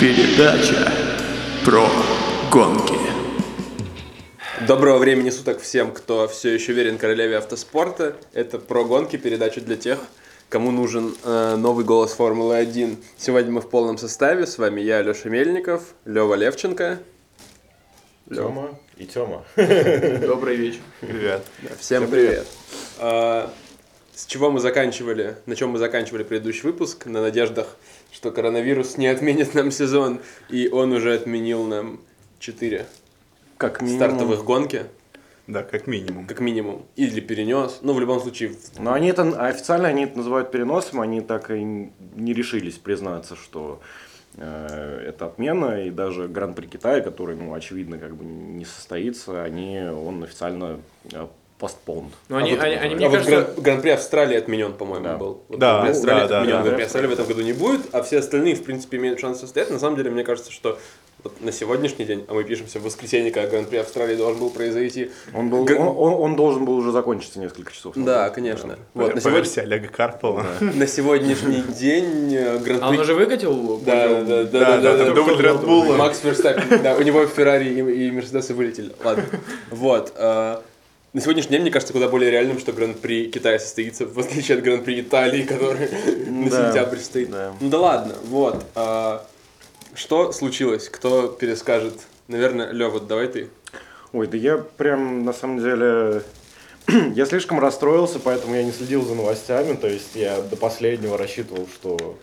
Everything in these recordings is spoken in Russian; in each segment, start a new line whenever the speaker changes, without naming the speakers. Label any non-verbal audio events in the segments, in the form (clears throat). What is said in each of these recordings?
Передача про гонки.
Доброго времени суток всем, кто все еще верен королеве автоспорта. Это про гонки, передача для тех, кому нужен э, новый голос Формулы-1. Сегодня мы в полном составе. С вами я, Леша Мельников, Лева Левченко.
Тёма и Тёма. (laughs)
Добрый вечер.
Привет.
Да, всем привет. А, с чего мы заканчивали, на чем мы заканчивали предыдущий выпуск? На надеждах, что коронавирус не отменит нам сезон, и он уже отменил нам 4
Как минимум.
стартовых гонки,
Да, как минимум.
как минимум. Или перенес. Ну, в любом случае,
Но они это официально они это называют переносом, они так и не решились признаться, что э, это отмена, и даже Гран-при Китая, который, ну, очевидно, как бы не состоится, они, он официально э, постпонд.
Но они,
А вот
они, они,
А вот
кажется,
Гран- Гран-при Австралии отменен, по-моему,
Да.
был. Вот
Да,
Гран-при Австралии
да, да,
отменен,
да.
Гран-при Австралии в этом году не будет, а все остальные, в принципе, имеют шанс состояться. На самом деле, мне кажется, что вот на сегодняшний день, а мы пишемся в воскресенье, когда Гран-при Австралии должен был произойти.
Он, был,
Гр-
он, он- он должен был уже закончиться несколько часов назад.
Да, конечно.
По,
Вот, на,
по
сегодня-
версии Олега Карпова. (laughs)
на сегодняшний день э,
а он
Гран-при...
уже выкатил?
Да, да, да,
Да,
да,
да,
да, да.
дубль Red Bull.
Макс Верстаппен, да, у него Феррари и, и Мерседесы вылетели. Ладно. Вот. На сегодняшний день, мне кажется, куда более реальным, что Гран-при Китая состоится, в отличие от Гран-при Италии, который на сентябрь стоит. Ну да ладно, вот. а, что случилось? Кто перескажет? Наверное, Лёва, давай ты.
Ой, да я прям, на самом деле, (clears throat) я слишком расстроился, поэтому я не следил за новостями, то есть я до последнего рассчитывал, что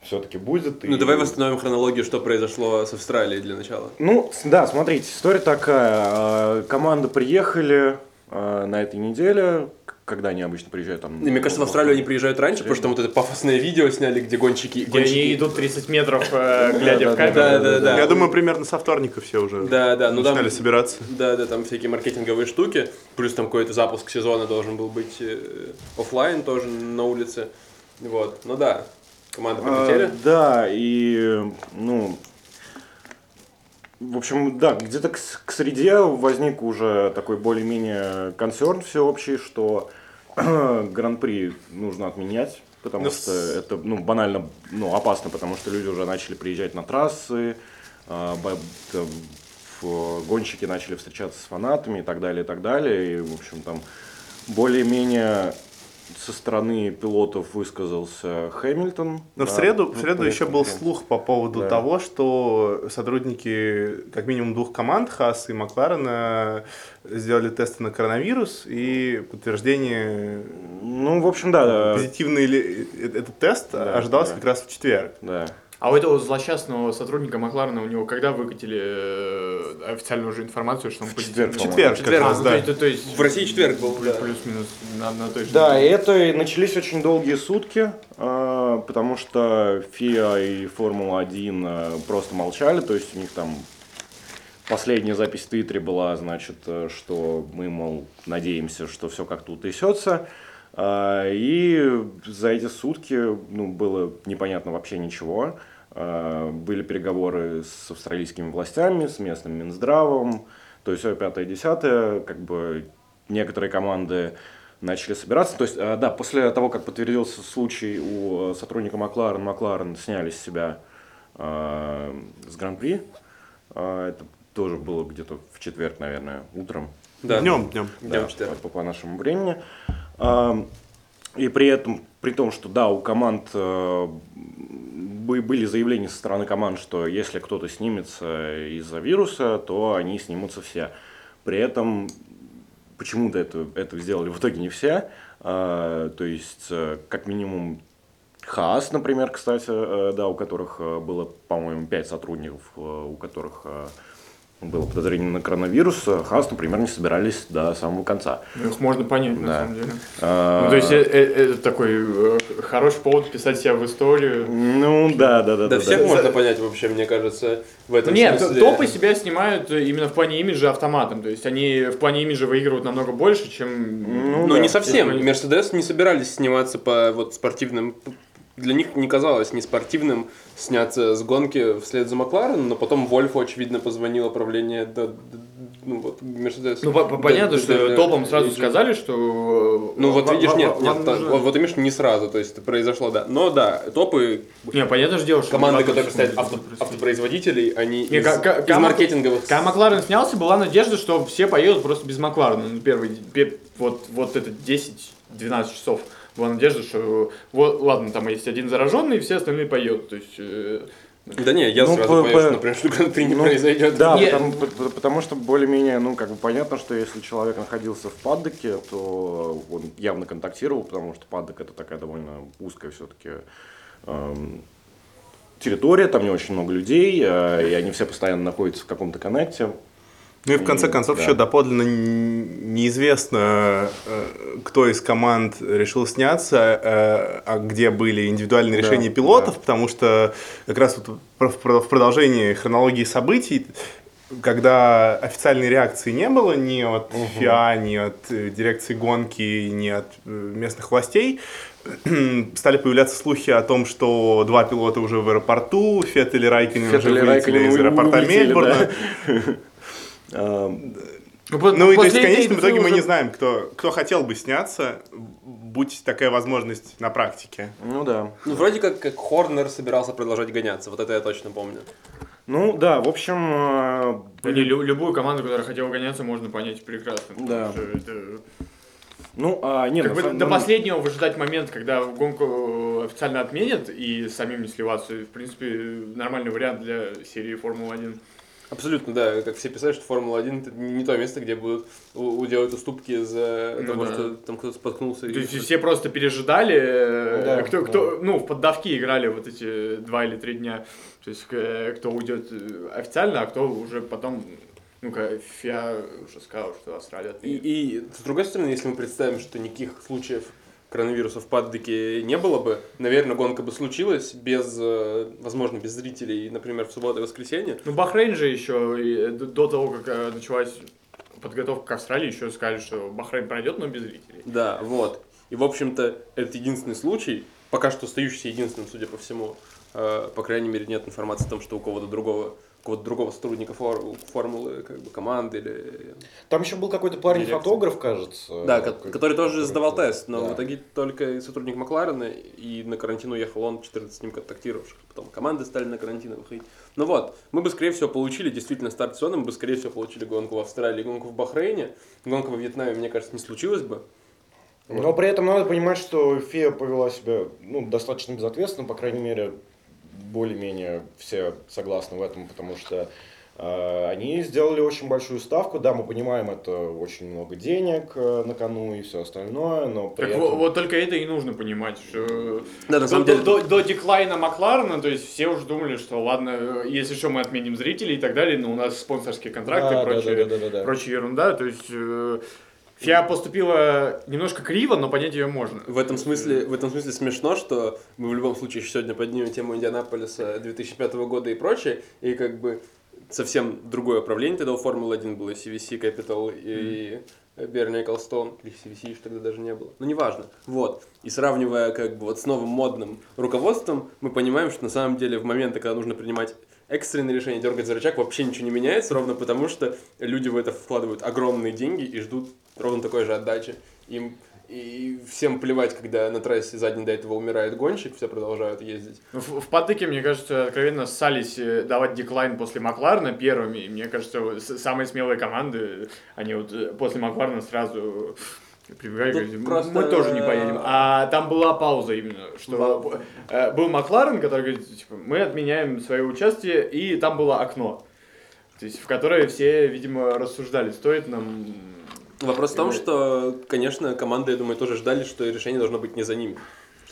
все-таки будет.
Ну
и-
давай восстановим хронологию, что произошло с Австралией для начала.
Ну, да, смотрите, история такая. э, Команда приехали на этой неделе, когда они обычно приезжают там.
И мне кажется, в Австралию они приезжают раньше, потому что там вот это пафосное видео сняли, где гонщики...
Где
гонщики...
они идут 30 метров, э, глядя в камеру.
Да, да, да.
Я думаю, примерно со вторника все уже
Да, да, ну
начинали собираться.
Да, да, там всякие маркетинговые штуки, плюс там какой-то запуск сезона должен был быть э, оффлайн тоже на улице. Вот, ну да, команда полетели.
А, да, и, ну, в общем, да, где-то к, к среде возник уже такой более-менее консерн всеобщий, что (clears throat) гран-при нужно отменять, потому
Ну,
что это, ну, банально, ну, опасно, потому что люди уже начали приезжать на трассы, а, ба- там, гонщики начали встречаться с фанатами и так далее, и так далее, и, в общем, там более-менее со стороны пилотов высказался Хэмилтон.
Но в
Да,
среду,
ну,
в среду
перед
еще был слух по поводу
Да.
того, что сотрудники как минимум двух команд, Хас и Макларена, сделали тесты на коронавирус и подтверждение
Ну, в общем, да, да,
позитивный ли э, этот тест
Да,
ожидался
да.
как раз в четверг.
да.
А у этого злосчастного сотрудника Макларена у него когда выкатили э, официальную уже информацию, что он
четверг,
позитивный?
по-моему.
Четверг,
Четверг.
Раз, да.
то, есть- то есть
В России четверг был,
плюс-
да.
плюс-минус на, на той же
Да, и это и начались очень долгие сутки, а, потому что ФИА и Формула-1 а, просто молчали, то есть у них там последняя запись в Твиттере была, значит, э, что мы, мол, надеемся, что все как-то утрясется. А, И за эти сутки ну, было непонятно вообще ничего. А, Были переговоры с австралийскими властями, с местным Минздравом, то есть все пятое, десятое, как бы некоторые команды начали собираться. То есть, э, да, после того, как подтвердился случай у э, сотрудника Макларен, Макларен сняли с себя э, с Гран-при. Э, это тоже было где-то в четверг, наверное, утром.
Да.
Днем, днем.
Днем
Да,
четверг.
по, по нашему времени. А, И при этом, при том, что да, у команд э, были заявления со стороны команд, что если кто-то снимется из-за вируса, то они снимутся все. При этом почему-то это, это сделали в итоге не все. А, То есть, э, как минимум, Хаас, например, кстати, э, да, у которых э, было, по-моему, пять сотрудников, у которых было подозрение на коронавирус, э, Хаас, например, не собирались до самого конца.
Ну, Их можно понять, на
Да.
самом деле.
А,
Ну, то есть э- э- это такой э, хороший повод писать себя в историю.
Ну, да, да, да.
Да,
да,
всех
да.
можно понять вообще, мне кажется, в этом
Нет,
смысле.
топы себя снимают именно в плане имиджа автоматом. То есть они в плане имиджа выигрывают намного больше, чем...
Ну,
Ну,
да.
не совсем. Мерседес не собирались сниматься по вот спортивным... Для них не казалось не спортивным сняться с гонки вслед за Маклареном, но потом Вольфу, очевидно, позвонило правление Д- Д- ну вот Мерседес.
Ну, по- по- понятно,
Да,
что
да,
топом сразу
и-
сказали, что...
Ну вот видишь, нет, нет,
нужно-
вот, вот видишь, не сразу, то есть это произошло, да. Но да, топы,
Не, понятно же дело, что...
команды, которые представляют авто- автопроизводителей, они
Не,
из,
ка-
из маркетинговых...
Когда Макларен снялся, была надежда, что все поедут просто без Макларена. Ну, первый, пе- вот, вот это 10-12 часов. Была надежда, что вот, ладно, там есть один зараженный, и все остальные поедут. То есть, э,
Да не, я
Ну,
сразу
по-
понял,
по-
что, например, (laughs) что Гран-при не
Ну,
произойдет.
Да,
Не-
потому, по- потому что более-менее, ну, как бы понятно, что если человек находился в паддоке, то он явно контактировал, потому что паддок это такая довольно узкая все-таки территория, там не очень много людей, э, и они все постоянно находятся в каком-то коннекте.
Ну и в конце концов
да.
еще доподлинно неизвестно, э, кто из команд решил сняться, э, а где были индивидуальные
Да,
решения пилотов,
да.
потому что как раз вот в про- в продолжении хронологии событий, когда официальной реакции не было ни от ФИА, ни от э, дирекции гонки, ни от местных властей, (clears throat) стали появляться слухи о том, что два пилота уже в аэропорту, Феттель и Райконен уже вылетели
Райконен
из аэропорта
улетели,
Мельбурна.
Эм, (laughs)
вот
Ну и то есть в конечном итоге мы
уже-
не знаем, кто, кто хотел бы сняться, будь такая возможность на практике.
Ну да.
Ну, вроде как, как Хорнер собирался продолжать гоняться, вот это я точно помню.
Ну да, в общем, э,
не, лю- любую команду, которая хотела гоняться, можно понять прекрасно.
Да.
это-
ну, а, не,
Как бы
самом-
до
ну,
последнего выжидать момент, когда гонку официально отменят и самим не сливаться, в принципе, нормальный вариант для серии Формулы-1.
Абсолютно, да, как все писали, что Формула-1 это не то место, где будут делать уступки за
Ну
того,
да.
что там кто-то споткнулся.
То есть все просто пережидали, э,
Да,
кто,
да.
кто, ну, в поддавки играли вот эти два или три дня. То есть э, кто уйдет э, официально, а кто уже потом, ну-ка, ФИА уже сказал, что Австралия
И, и с другой стороны, если мы представим, что никаких случаев коронавируса в паддоке не было бы, наверное, гонка бы случилась без, э, возможно, без зрителей, например, в субботу и воскресенье.
Ну, Бахрейн же еще и до, того, как э, началась подготовка к Австралии, еще сказали, что Бахрейн пройдет, но без зрителей.
Да, вот. И, в общем-то, это единственный случай, пока что остающийся единственным, судя по всему. Э, по крайней мере, нет информации о том, что у кого-то другого у кого-то другого сотрудника фор- формулы, как бы команды или...
Там еще был какой-то парень-фотограф, кажется.
Да, ко- который тоже сдавал тест, но
Да.
в итоге только сотрудник Макларена, и на карантин уехал он, 14 с ним контактировавших. Потом команды стали на карантин выходить. Ну вот, мы бы, скорее всего, получили действительно старт сезона, мы бы, скорее всего, получили гонку в Австралии, гонку в Бахрейне. Гонка во Вьетнаме, мне кажется, не случилось бы.
Но при этом надо понимать, что Фия повела себя ну, достаточно безответственно, по крайней мере, более-менее все согласны в этом, потому что э, они сделали очень большую ставку. Да, мы понимаем, это очень много денег э, на кону и все остальное, но при
Так
этом...
вот, вот только это и нужно понимать, что
Да, на
до,
самом деле...
до, до- до деклайна Макларена, то есть все уже думали, что ладно, э, если что, мы отменим зрителей и так далее, но у нас спонсорские контракты
Да,
и
да,
прочее,
да, да, да, да.
прочая ерунда, то есть ФИА поступила немножко криво, но понять ее можно.
В этом смысле, в этом смысле смешно, что мы в любом случае еще сегодня поднимем тему Индианаполиса 2005 года и прочее, и как бы совсем другое управление тогда у Формулы-1 было, CVC Capital и Берни Эклстоун, или CVC еще тогда даже не было, но неважно, вот, и сравнивая как бы вот с новым модным руководством, мы понимаем, что на самом деле в моменты, когда нужно принимать экстренные решения, дергать за рычаг, вообще ничего не меняется, ровно потому что люди в это вкладывают огромные деньги и ждут ровно такой же отдачи. Им и всем плевать, когда на трассе за день до этого умирает гонщик, все продолжают ездить.
Ну, В, в Паддеке, мне кажется, откровенно ссались э, давать деклайн после Макларена первыми. И мне кажется, самые смелые команды, они вот э, после Макларена сразу прибегали говорили, «Мы-
просто-
мы тоже не поедем. А там была пауза именно, что э, был Макларен, который говорит, типа, мы отменяем свое участие, и там было окно. То есть, в которое все, видимо, рассуждали, стоит нам...
Вопрос в том, что, конечно, команды, я думаю, тоже ждали, что решение должно быть не за ними.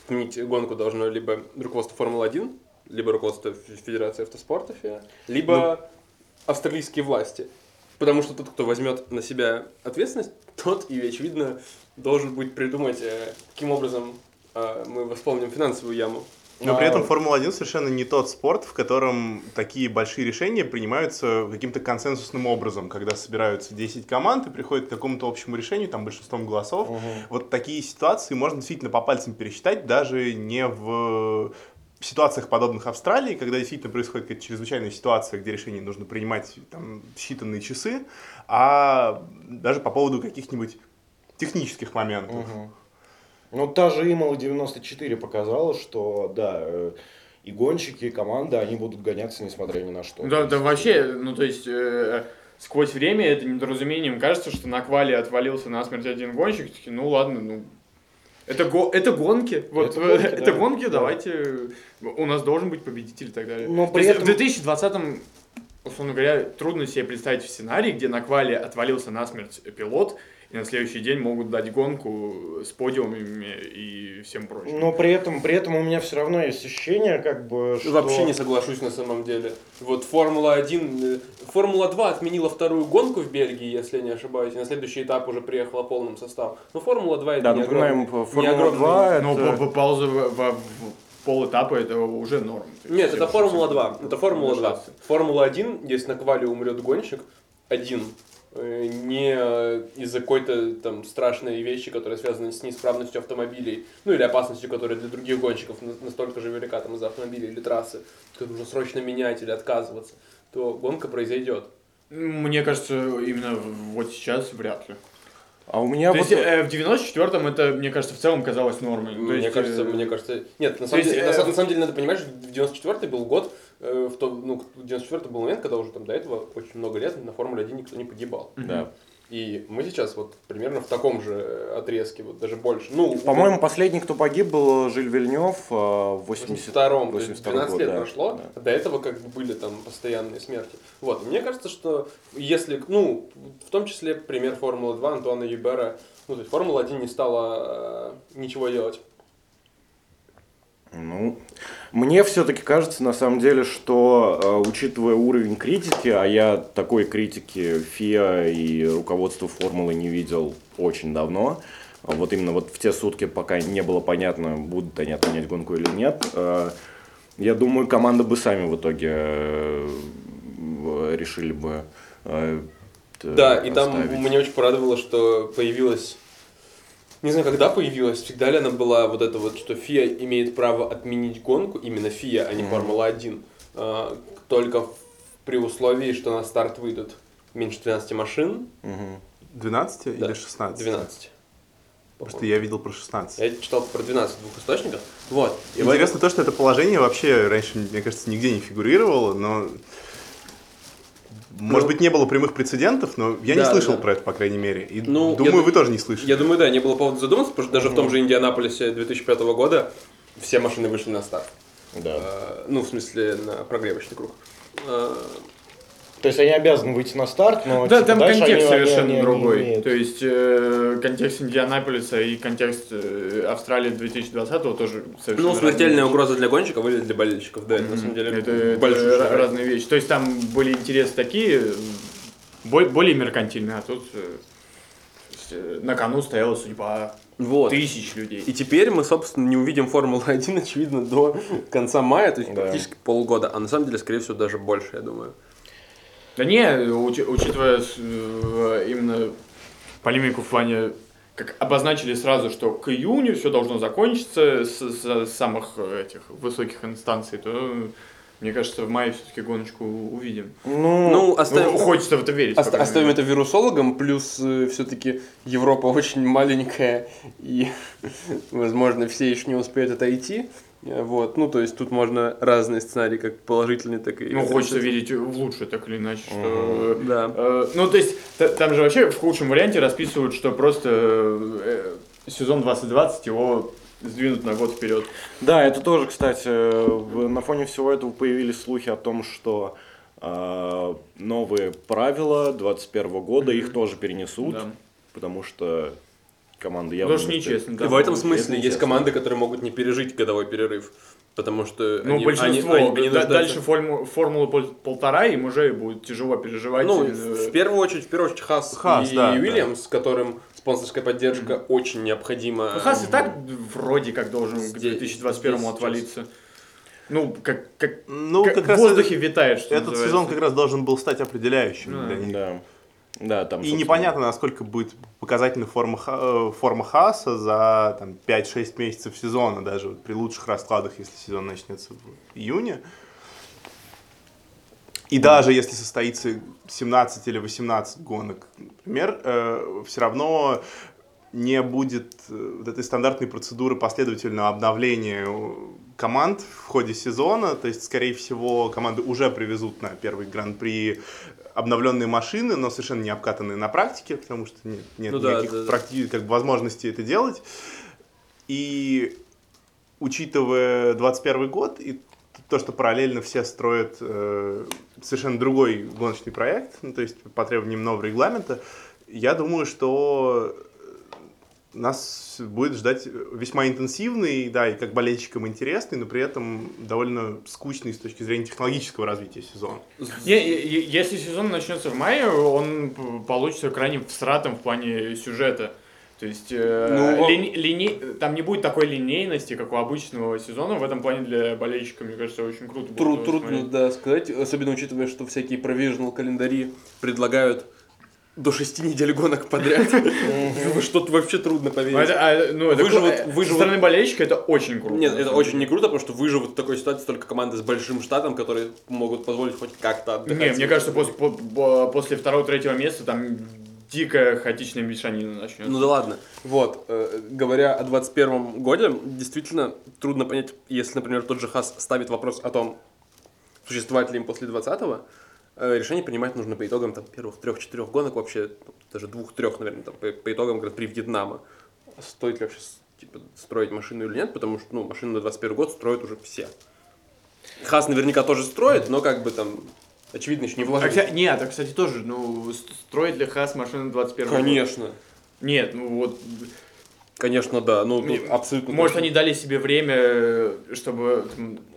Отменить гонку должно либо руководство Формулы-1, либо руководство Фе- Федерации автоспорта, либо австралийские власти. Потому что тот, кто возьмет на себя ответственность, (laughs) тот и, очевидно, должен будет придумать, э, каким образом э, мы восполним финансовую яму.
Но при
А,
этом Формула-1 совершенно не тот спорт, в котором такие большие решения принимаются каким-то консенсусным образом, когда собираются 10 команд и приходят к какому-то общему решению, там большинством голосов.
Мгм.
Вот такие ситуации можно действительно по пальцам пересчитать, даже не в в ситуациях, подобных Австралии, когда действительно происходит какая-то чрезвычайная ситуация, где решение нужно принимать там, считанные часы, а даже по поводу каких-нибудь технических моментов.
Мгм. Ну, та же Имала 94 показала, что, да, э, и гонщики, и команды, они будут гоняться, несмотря ни на что.
Да, да вообще, ну то есть э, сквозь время это недоразумением кажется, что на квале отвалился насмерть один гонщик, такие, ну ладно, ну это, го, это гонки, вот
Это гонки,
это
да.
гонки,
Да.
давайте, у нас должен быть победитель и так далее.
Но
То
при
есть
этом-
в 2020 условно говоря, трудно себе представить сценарий, где на квале отвалился насмерть пилот, и на следующий день могут дать гонку с подиумами и всем прочим.
Но при этом, при этом у меня все равно есть ощущение, как бы, что...
Вообще не соглашусь на самом деле. Вот Формула-1, э, Формула-2 отменила вторую гонку в Бельгии, если я не ошибаюсь, и на следующий этап уже приехала полным составом. Но Формула-2 это
Да,
не огромный- не
Формула
огромный-
2
Но
это...
по- по- пауза в, в- в пол этапа это уже норм. То
Нет, это Формула
всё
2. Это Формула 2.
дождаться.
Формула-1, если на квале умрет гонщик, один, э, не из-за какой-то там страшной вещи, которая связана с неисправностью автомобилей, ну или опасностью, которая для других гонщиков на- настолько же велика там из-за автомобиля или трассы, которую нужно срочно менять или отказываться, то гонка произойдет.
Мне кажется, именно вот сейчас вряд ли.
А у меня
То
вот...
есть э, в 94-м это, мне кажется, в целом казалось нормой. То
мне
есть,
кажется,
э,
мне кажется, нет, на самом,
есть,
деле,
э,
на, са- на самом деле надо понимать, что в 94 был год, э, в то, ну, 94 был момент, когда уже там до этого очень много лет на Формуле 1 никто не погибал.
Да.
И мы сейчас вот примерно в таком же э, отрезке, вот даже больше. Ну,
По-моему, последний, кто погиб, был Жиль Вильнев э, в 80...
82-м, то есть
82
12
год,
лет
да.
прошло,
Да.
до этого как бы были там постоянные смерти. Вот, мне кажется, что если, ну, в том числе пример Формулы 2 Антуана Юбера, ну, то есть Формула-1 не стала э, ничего делать.
Ну, мне все-таки кажется, на самом деле, что, э, учитывая уровень критики, а я такой критики ФИА и руководства формулы не видел очень давно, вот именно вот в те сутки, пока не было понятно, будут они отменять гонку или нет, э, я думаю, команда бы сами в итоге э, решили бы
Да, и там меня очень порадовало, что появилась не знаю, когда появилась, всегда ли она была вот это вот, что ФИА имеет право отменить гонку, именно ФИА, а не
Мгм.
Формула-1, а, только при условии, что на старт выйдут меньше 12 машин,
Мгм.
12
Да,
или 16?
12.
Просто я видел про 16.
Я читал про 12 в двух источниках. Вот. И
Интересно то, что это положение вообще раньше, мне кажется, нигде не фигурировало, но... Может быть, не было прямых прецедентов, но я не
Да,
слышал
да.
про это, по крайней мере. И
Ну,
думаю,
я
вы тоже не слышали.
Я думаю, да, не было повода задуматься, потому что даже в том же Индианаполисе 2005 года все машины вышли на старт.
Да.
Э, Ну, в смысле, на прогревочный круг. Э,
То есть они обязаны выйти на старт, но
Да,
типа,
там
дальше
контекст
они- они-
совершенно
они
другой.
имеют.
То есть э, контекст Индианаполиса и контекст э, Австралии 2020 тоже совершенно
Ну, смертельная угроза для гонщиков или для болельщиков, да, это на самом деле
это, это
шаг.
разные вещи. То есть там были интересы такие, бо- более меркантильные, а тут э, э, на кону стояла судьба
Вот.
тысяч людей.
И теперь мы, собственно, не увидим Формулу-1, очевидно, до конца мая, то есть
Да.
практически полгода, а на самом деле, скорее всего, даже больше, я думаю.
Да не, учи- учитывая с- э, именно полемику в плане, как обозначили сразу, что к июню все должно закончиться с, с самых э, этих высоких инстанций, то э, мне кажется, в мае все-таки гоночку увидим.
Ну,
Ну, оставим,
Ну, хочется в это верить.
оста- оставим
мере.
это вирусологам, плюс все-таки Европа очень маленькая, и, (laughs) возможно, все еще не успеют отойти. Э, Вот, ну, то есть тут можно разные сценарии, как положительные, так и...
Ну, хочется верить в лучшее, так или иначе, что... э,
Да.
э, ну, то есть, та- там же вообще в худшем варианте расписывают, что просто э, сезон 2020 его сдвинут на год вперед.
Да, это тоже, кстати, на фоне всего этого появились слухи о том, что э, новые правила 21 года их тоже перенесут,
Да.
потому что команда явно... Успеет.
нечестно,
И
да.
в этом
это
смысле есть
нечестно.
команды, которые могут не пережить годовой перерыв, потому что
Ну,
они,
большинство.
они- они- они
Да- Дальше форму- формулы пол- полтора, им уже будет тяжело переживать.
Ну,
э,
в первую очередь, в первую очередь Хас,
Хас,
и
да,
Уильямс, которым спонсорская поддержка очень необходима.
Ну, Хас и так вроде как должен к
Здесь-
2021
здесь
отвалиться. Ну, как, как,
Ну,
как
как
в
раз
воздухе витает, что
Этот
называется.
сезон как раз должен был стать определяющим
Ну,
для них.
Да. Да, там,
И
собственно,
непонятно, насколько будет показательна форма, э, форма Хааса за там, 5-6 месяцев сезона, даже вот при лучших раскладах, если сезон начнется в июне. И даже если состоится 17 или 18 гонок, например, все равно не будет э, вот этой стандартной процедуры последовательного обновления э, команд в ходе сезона. То есть, скорее всего, команды уже привезут на первый гран-при обновленные машины, но совершенно не обкатанные на практике, потому что нет, нет
Ну
никаких
да, да.
практи- как бы, возможностей это делать. И учитывая 21 год и то, что параллельно все строят э, совершенно другой гоночный проект, ну, то есть по требованиям нового регламента, я думаю, что нас будет ждать весьма интенсивный, да, и как болельщикам интересный, но при этом довольно скучный с точки зрения технологического развития сезон.
Если сезон начнется в мае, он получится крайне всратым в плане сюжета. То есть э,
Ну, он-
лини- там не будет такой линейности, как у обычного сезона. В этом плане для болельщика, мне кажется, очень круто будет
Тру- трудно,
смотреть.
да, сказать, особенно учитывая, что всякие provisional календари предлагают до шести недель гонок подряд. Что-то вообще трудно поверить.
это, а, ну, это
Выживут- выживут-
Со стороны болельщика это очень круто.
Нет, это очень не круто, потому что выживут в такой ситуации только команды с большим штатом, которые могут позволить хоть как-то отдыхать.
Не, мне кажется, после, по- по- после второго-третьего места там дикая хаотичная мешанина начнется.
Ну да ладно. Вот, э, говоря о 21 годе, действительно трудно понять, если, например, тот же Хас ставит вопрос о том, существовать ли им после 20-го, э, решение принимать нужно по итогам там, первых трех-четырех гонок, вообще ну, даже двух-трех, наверное, там, по, по итогам Гран-при Вьетнама. Стоит ли вообще типа, строить машину или нет, потому что ну, машину на 21 год строят уже все. Хас наверняка тоже строит, но как бы там, очевидно, еще не
А,
вложил.
кстати, нет, а, кстати, тоже, ну, строит ли Хас машину 21 года?
Конечно.
Нет, ну вот,
Конечно, да. Ну, тут
Мне-
абсолютно
может,
точно.
они дали себе время, э, чтобы,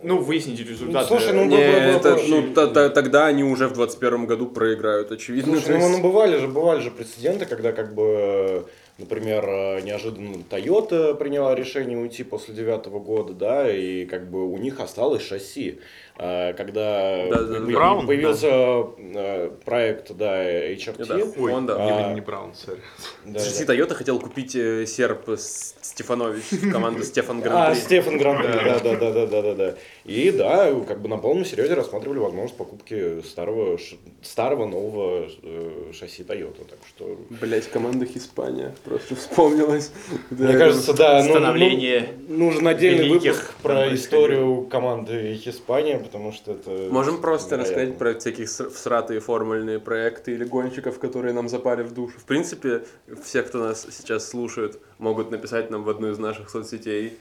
ну, выяснить результаты.
Ну, слушай, ну,
Не, это, ну, та- та- тогда они уже в 21 году проиграют, очевидно.
Слушай, ну, ну, бывали же, бывали же прецеденты, когда как бы, например, э, неожиданно Toyota приняла решение уйти после девятого года, да, и как бы у них осталось шасси. Э, Когда
Да, да, да.
Браун,
появился э, проект, да, HRT,
Да,
Ой,
Honda.
А,
не, не Браун, сори.
да,
Шасси
да.
Toyota хотел купить э, серп Стефанович, команда (laughs) Стефан
А,
Гран-при.
Стефан Гран-при, да, да, да, да, да, да, да. И да, как бы на полном серьезе рассматривали возможность покупки старого, старого нового э, шасси Toyota, так что...
Блять, команда Испания просто вспомнилась. Да,
Мне кажется, да, ну,
Становление
ну, нужен отдельный выпуск про историю команды Испания, потому что это...
Можем просто
невероятно.
рассказать про всякие с- всратые формульные проекты или гонщиков, которые нам запали в душу. В принципе, все, кто нас сейчас слушает, могут написать нам в одну из наших соцсетей.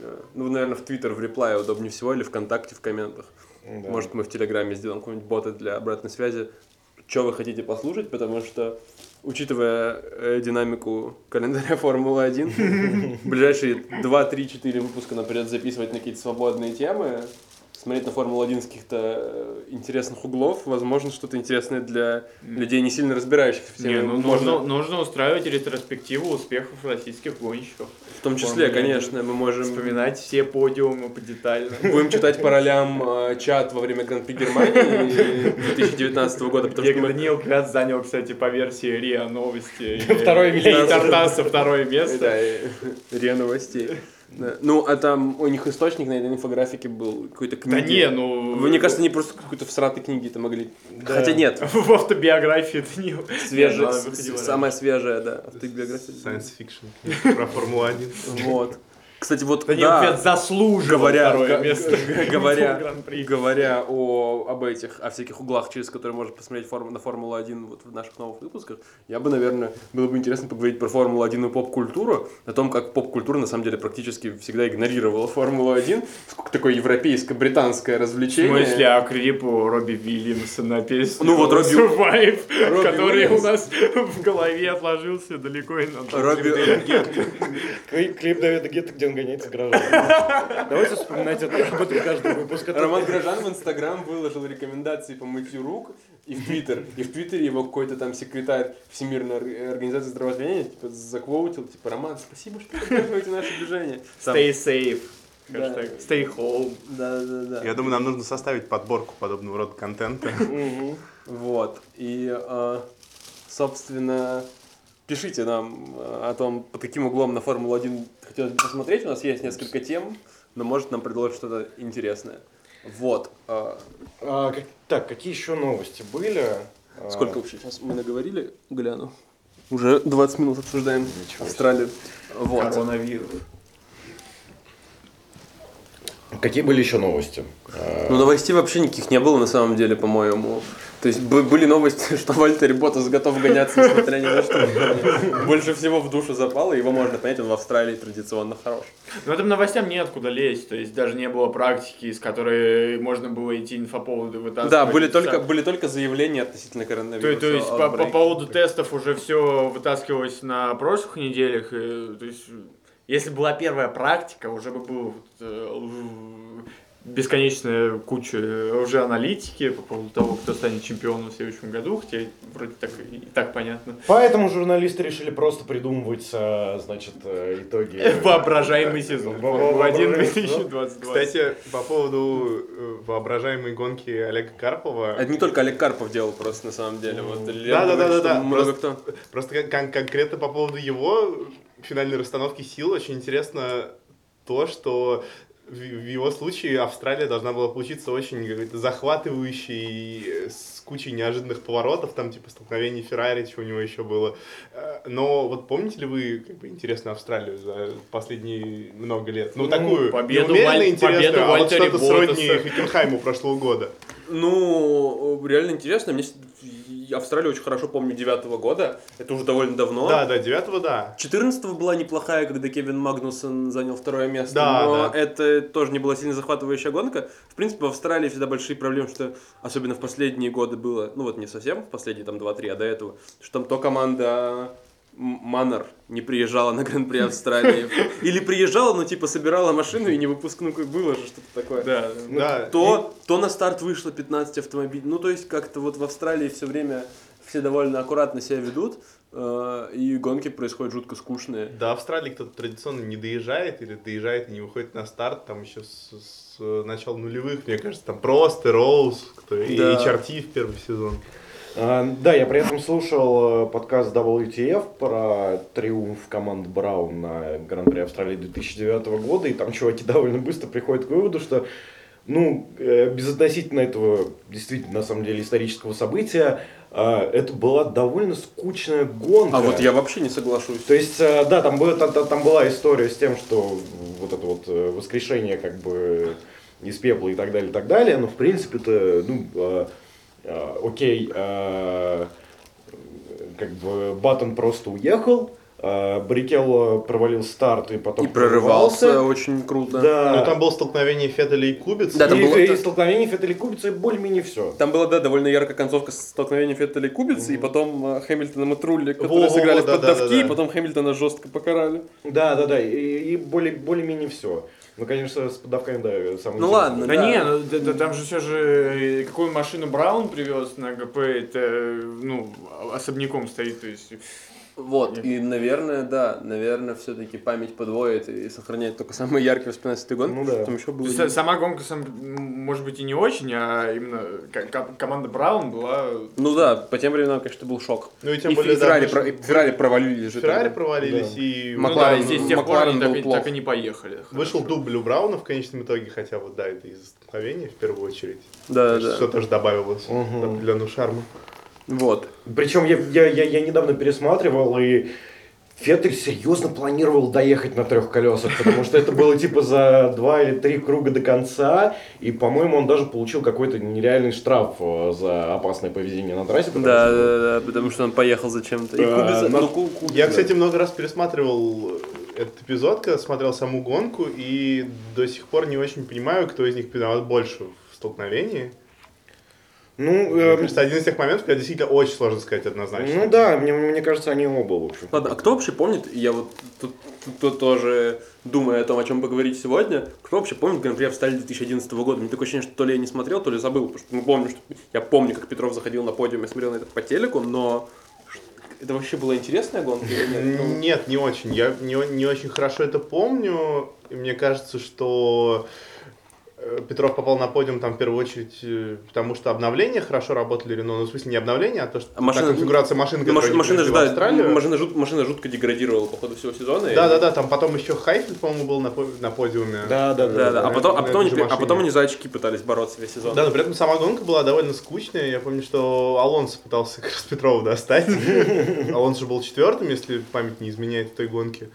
Э, Ну, наверное, в Твиттер, в реплае удобнее всего, или ВКонтакте в комментах.
Да.
Может, мы в Телеграме сделаем какой-нибудь боты для обратной связи. Что вы хотите послушать, потому что, учитывая э, динамику календаря Формулы-1, (laughs) ближайшие 2, 3, 4 выпуска нам придется записывать на какие-то свободные темы, смотреть на Формулу-1 с каких-то э, интересных углов, возможно, что-то интересное для людей, не сильно разбирающихся в теме.
Не, ну,
можно,
нужно, нужно устраивать ретроспективу успехов российских гонщиков.
в том числе,
Формуле
конечно, мы можем...
Вспоминать все подиумы детально.
Будем читать по ролям (laughs) э, чат во время Гран-при Германии 2019 года, потому
Где
что
Даниил Кац занял, кстати, по версии РИА новости. (laughs)
Второе место.
И Тартаса второе место.
Да, РИА новостей. Да. Ну, а там у них источник на этой инфографике был какой-то
Да
книги.
не, ну...
Вы, мне кажется, они просто какой-то всратой книги это могли. Хотя нет, (laughs)
В автобиографии Даниила.
свежая,
Нет, она
с-
выходила
самая свежая, да, автобиография.
Science fiction про Формулу-1.
Вот. Кстати, вот да,
Кац заслуживал
говоря,
второе место. (laughs)
говоря,
в
говоря о, об этих, о всяких углах, через которые можно посмотреть форму, на Формулу-1 вот в наших новых выпусках, я бы, наверное, было бы интересно поговорить про Формулу-1 и поп-культуру, о том, как поп-культура, на самом деле, практически всегда игнорировала Формулу-1, сколько такое европейско-британское
В
развлечение.
смысле, а клипу Робби Вильямса на песню
Ну вот Робби- (laughs)
Survive,
Робби
который у
Уильямс.
нас в голове отложился далеко и надолго.
Робби,
Клип клип Давида Гетта, где он гоняется с гражданами. (laughs) Давайте вспоминать это, об этом каждый выпуск. Это-
Роман Грожан в Инстаграм выложил рекомендации по мытью рук и в Твиттер. И в Твиттере его какой-то там секретарь Всемирной ор- организации здравоохранения типа, заквоутил, типа, Роман, спасибо, что поддерживаете наше движение.
Stay safe.
Да.
Stay home.
Да, да, да.
Я думаю, нам нужно составить подборку подобного рода контента.
Вот. И, а, Собственно, пишите нам э, о том, под каким углом на Формулу-1 хотелось бы посмотреть. У нас есть несколько тем, но может нам предложить что-то интересное. Вот. э,
А, как- так, какие еще новости были? А,
Сколько вообще сейчас мы наговорили? Гляну. Уже 20 минут обсуждаем Австралию. Вот.
Коронавирус.
Какие были еще новости? А,
Ну, новостей вообще никаких не было на самом деле, по-моему. То есть бы- были новости, (laughs) что Вальтери Ботас готов гоняться, несмотря ни на что. Больше всего в душу запало, его можно понять, он в Австралии традиционно хорош.
Но этим новостям неоткуда лезть, то есть даже не было практики, из которой можно было идти инфоповоды вытаскивать.
Да, были только, были только заявления относительно
То,
коронавируса.
то есть по, по поводу тестов уже все вытаскивалось на прошлых неделях. и, то есть, если была первая практика, уже бы было вот, э, бесконечная куча уже аналитики по поводу того, кто станет чемпионом в следующем году, хотя вроде так и так понятно.
Поэтому журналисты решили просто придумывать, а, значит, э, итоги. (laughs)
Воображаемый сезон.
Во- во-
Формула-1
воображаемый
2022.
Кстати, по поводу э, воображаемой гонки Олега Карпова.
Это не только Олег Карпов делал просто на самом деле. Вот,
Да, да, да, да.
Много
Просто-
кто.
Просто кон- кон- конкретно по поводу его финальной расстановки сил очень интересно то, что в его случае Австралия должна была получиться очень захватывающей, э, с кучей неожиданных поворотов, там типа столкновений Феррари, чего у него еще было. Э, Но вот помните ли вы как бы интересную Австралию за последние много лет? Ну,
Ну,
такую
победу
не умеренно
Валь-
интересную,
победу
а вот что-то сродни. Хокенхайму прошлого года.
Ну, реально интересно. Мне Австралию очень хорошо помню девятого года. Это уже довольно давно.
Да, да, девятого, да.
14 была неплохая, когда Кевин Магнусон занял второе место,
Да,
но
да.
это тоже не была сильно захватывающая гонка. В принципе, в Австралии всегда большие проблемы, что особенно в последние годы было, ну вот не совсем в последние там 2-3, а до этого, что там то команда Маннер не приезжала на Гран-при Австралии. (laughs) Или приезжала, но типа собирала машину и не выпускну, было же что-то такое.
Да,
да.
То, то на старт вышло 15 автомобилей. Ну, то есть, как-то вот в Австралии все время все довольно аккуратно себя ведут, э, и гонки происходят жутко скучные.
До Австралии кто-то традиционно не доезжает или доезжает и не выходит на старт, там еще с, с начала нулевых, мне кажется, там просто Роуз, кто и
Да.
HRT в первый сезон.
А, Да, я при этом слушал э, подкаст WTF про триумф команд Браун на Гран-при Австралии 2009 года, и там чуваки (laughs) довольно быстро приходят к выводу, что ну, э, безотносительно этого действительно, на самом деле, исторического события, э, это была довольно скучная гонка.
А вот я вообще не соглашусь.
То есть, да, там, было, там, была история с тем, что вот это вот воскрешение как бы из пепла и так далее, и так далее, но в принципе-то, ну, э, окей, э, как бы Баттон просто уехал, э, Баррикелло провалил старт и потом
И прорывался очень круто.
Да.
Ну там было столкновение Феттеля и Кубица.
Да, там
и,
было-
и столкновение Феттеля и Кубица, и более-менее все.
Там была, да, довольно яркая концовка с столкновением Феттеля и Кубицы, и потом Хэмилтоном и Трулли, которые
Во-во-во,
сыграли в
да-да-да-да.
поддавки, и потом Хэмилтона жестко покарали.
Да, да, да, и, и более, более-менее все. Ну, конечно, с подавками, да, самое
Ну ладно,
Да,
Да.
не, ну да- да там же все же э, какую машину Браун привез на ГП, это э, ну особняком стоит, то есть
Вот, и, наверное, да, наверное, все-таки память подводит и сохраняет только самые яркие воспоминания с этой гонки.
Ну да.
Там еще было...
есть, Сама гонка, сам, может быть, и не очень, а именно ко- ко- команда Браун была...
Ну да, по тем временам, конечно, был шок.
Ну и тем
И,
более,
и
да,
Феррари,
мы
про- и Феррари провалились же.
Феррари
тогда.
провалились
Да.
и
Ну
Макларен
да, и
был-
тех пор
Макларен
они
был
так,
плох.
так и не поехали.
вышел дубль у Брауна в конечном итоге, хотя вот да, это из-за столкновения в первую очередь.
Да, да.
тоже добавилось
Мгм.
определенного шарма.
Вот.
Причем я, я, я, я недавно пересматривал, и Феттель серьезно планировал доехать на трех колесах, потому что это было типа за два или три круга до конца, и, по-моему, он даже получил какой-то нереальный штраф э, за опасное поведение на трассе. потому
Да,
что-
да, да, потому что он поехал зачем-то.
Но-
ну,
Я, кстати, много раз пересматривал этот эпизод, когда смотрел саму гонку, и до сих пор не очень понимаю, кто из них виноват больше в столкновении.
Ну,
Мне
э,
кажется, один из тех моментов, когда действительно очень сложно сказать однозначно.
ну да, мне, мне кажется, они оба, в общем.
Ладно, а кто вообще помнит, я вот тут, тут- тут тоже думаю о том, о чем поговорить сегодня, кто вообще помнит Гран-при Австралии 2011 года? Мне такое ощущение, что то ли я не смотрел, то ли забыл, потому что мы помним, что я помню, как Петров заходил на подиум, я смотрел на это по телеку, но это вообще была интересная гонка или нет? Ну,
Нет, не очень. Я не, не очень хорошо это помню. И мне кажется, что Петров попал на подиум там в первую очередь, э, потому что обновления хорошо работали Рено. Ну, в смысле, не обновления, а то, что
А машина-
та конфигурация машин,
Ну, маш-
они
машина, да,
Австралию.
машина, жут- машина жутко деградировала по ходу всего сезона. и-
Да, да, да, там потом еще Хайфельд, по-моему, был на, на подиуме.
Да, да,
Да, да, а
на-
потом, а, потом они,
этой
а потом они за очки пытались бороться весь сезон.
Да, но при этом сама гонка была довольно скучная. Я помню, что Алонсо пытался (laughs) как раз Петрова достать. (laughs) Алонсо же был четвертым, если память не изменяет в той гонке.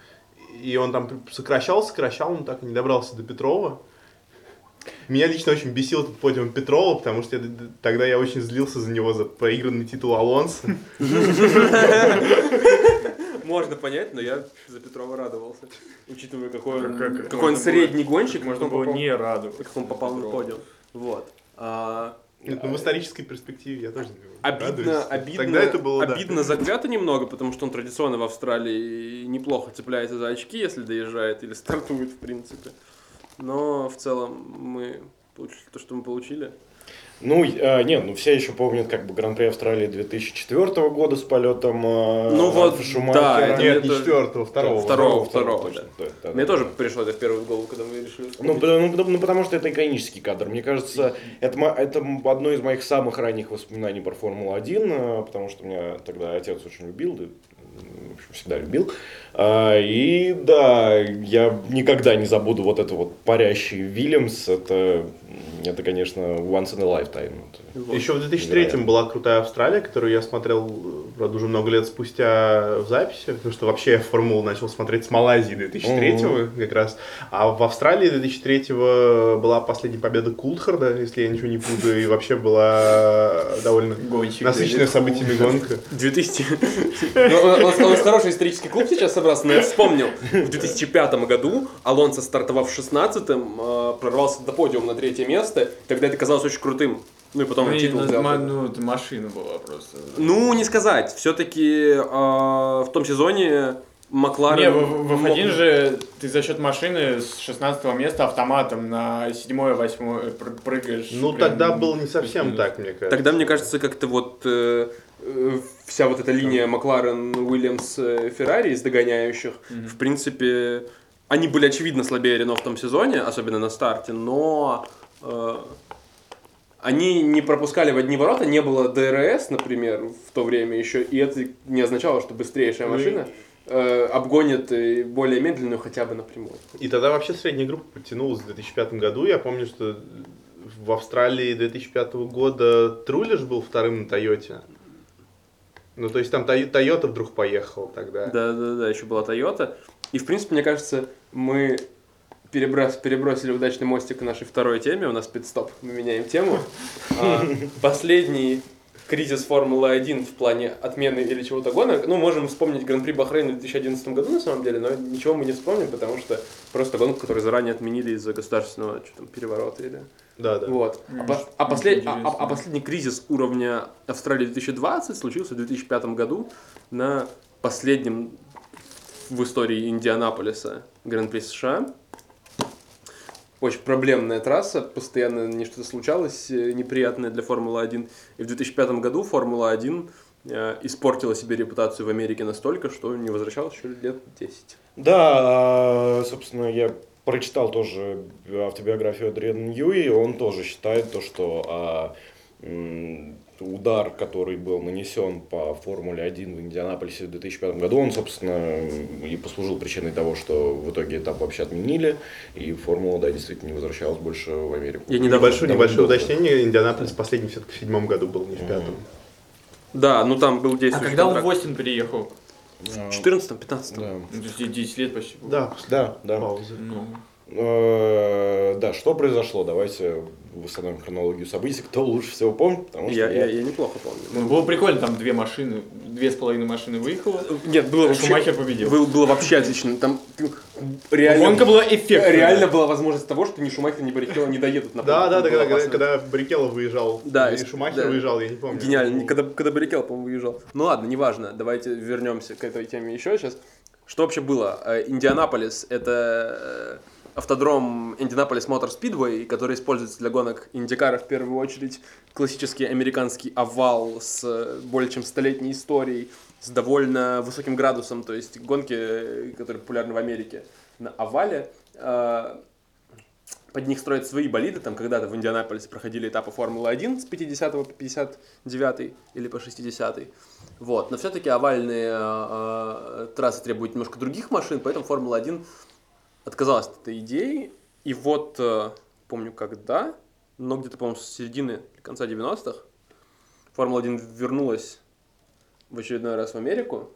И он там сокращал, сокращал, он так и не добрался до Петрова. Меня лично очень бесил этот подиум Петрова, потому что я тогда я очень злился за него, за проигранный титул Алонсо.
Можно понять, но я за Петрова радовался. Учитывая, какой он,
Как- как-
какой он средний гонщик,
Можно
как он
было
попал-
не радоваться.
как он попал на подиум. Вот. А,
Нет, ну, в исторической перспективе я тоже
обидно,
радуюсь.
обидно,
Тогда это было, да.
обидно за Квята немного, потому что он традиционно в Австралии неплохо цепляется за очки, если доезжает или стартует, в принципе. Но в целом мы получили то, что мы получили.
Ну, э, нет, ну все еще помнят как бы Гран-при Австралии 2004 года с полетом э,
Ну вот,
Шумахера.
да, это
Нет,
мне
не
то-
четвертого, второго.
Второго, второго,
точно, да, да,
Мне
да.
тоже пришло это в первую голову, когда мы решили.
Ну, ну, ну, потому что это иконический кадр. Мне кажется, это, это одно из моих самых ранних воспоминаний про Формулу-1, э, потому что меня тогда отец очень любил, да, в общем, всегда любил. А, И да, я никогда не забуду вот это вот парящий Вильямс. Это, это конечно, once in a lifetime.
Вот.
Еще в 2003 была крутая Австралия, которую я смотрел, э, правда, уже много лет спустя в записи, потому что вообще я формулу начал смотреть с Малайзии 2003 как раз. А в Австралии 2003 была последняя победа Култхарда, если я ничего не путаю, и вообще была довольно
Гонщик.
насыщенная событиями гонка.
2000... Ну, У нас, хороший исторический клуб сейчас собрался, но я вспомнил. В 2005 году Алонсо, стартовав 16-м, э, прорвался до подиума на третье место. Тогда это казалось очень крутым. Ну и потом
Ну,
титул
ну,
взял.
ма- ну, это машина была просто.
Ну, не сказать. Все-таки в том сезоне Макларен...
Не, в, в
мог-
F1 же ты за счет машины с 16 места автоматом на 7-8 прыгаешь.
Ну,
прям
тогда было не совсем так, мне кажется.
Тогда, мне кажется, как-то вот э, э, вся вот эта линия Макларен, Уильямс, э, Феррари из догоняющих, в принципе, они были очевидно слабее Рено в том сезоне, особенно на старте, но э, они не пропускали в одни ворота, не было дрс, например, в то время еще, и это не означало, что быстрейшая
Ну
машина э, обгонит э, более медленную хотя бы напрямую.
И тогда вообще средняя группа подтянулась в 2005 году. Я помню, что в Австралии 2005 года Трулиш был вторым на Тойоте. Ну, то есть там Тойота вдруг поехал тогда.
Да, да, да, еще была Toyota. И, в принципе, мне кажется, мы переброс, перебросили удачный мостик к нашей второй теме. У нас пидстоп, мы меняем тему. А, (laughs) Последний кризис Формулы-1 в плане отмены или чего-то гонок. Ну, можем вспомнить Гран-при Бахрейна в 2011 году, на самом деле, но ничего мы не вспомним, потому что просто гонку, которую заранее отменили из-за государственного что там, переворота или...
Да, да.
Вот. А, по- а послед- а- а- последний кризис уровня Австралии 2020 случился в 2005 году на последнем в истории Индианаполиса Гран-при США. Очень проблемная трасса, постоянно не что-то случалось э, неприятное для Формулы-1. И в 2005 году Формула-1 э, испортила себе репутацию в Америке настолько, что не возвращалась еще лет 10.
Да, а, собственно, я прочитал тоже автобиографию Адриана Ньюи, он тоже считает то, что а, удар, который был нанесен по Формуле 1 в Индианаполисе в 2005 году, он, собственно, и послужил причиной того, что в итоге этап вообще отменили, и Формула, да, действительно не возвращалась больше в Америку.
Недавно-
Небольшое, небольшое уточнение. Индианаполис последний все-таки в седьмом году был, не в пятом.
Да, ну там был
А
действующий
когда он в. Остин приехал?
А,
В 14-15.
Да,
Ну, то есть 10 лет почти.
Да, после
да, да.
паузы.
Ну,
Да, что произошло? Давайте восстановим хронологию событий. Кто лучше всего помнит? Потому что
Я, я, я неплохо помню.
ну, было прикольно, там две машины, две с половиной машины выехало.
Нет, было вообще,
Шумахер победил.
было, было вообще отлично. Там ну, реально,
Гонка была эффектная.
реально была возможность того, что ни Шумахер, ни Баррикелло не доедут на
Да, да, да, когда, когда, когда Баррикелло выезжал.
Да,
и
и-
Шумахер
да.
выезжал, я не помню.
Гениально. Когда, когда Баррикелло, по-моему, выезжал. Ну ладно, неважно. Давайте вернемся к этой теме еще сейчас. Что вообще было? Э, Индианаполис — это э, автодром Индианаполис Мотор Спидвей, который используется для гонок Индикара в первую очередь. Классический американский овал с э, более чем столетней историей, с довольно высоким градусом, то есть гонки, э, которые популярны в Америке на овале. Э, под них строят свои болиды. Там когда-то в Индианаполисе проходили этапы Формулы-1 с 50 по 59 или по 60 Вот. Но все-таки овальные э, трассы требуют немножко других машин, поэтому Формула-1 отказалась от этой идеи. И вот, э, помню когда, но где-то, по-моему, с середины конца 90-х, Формула-1 вернулась в очередной раз в Америку.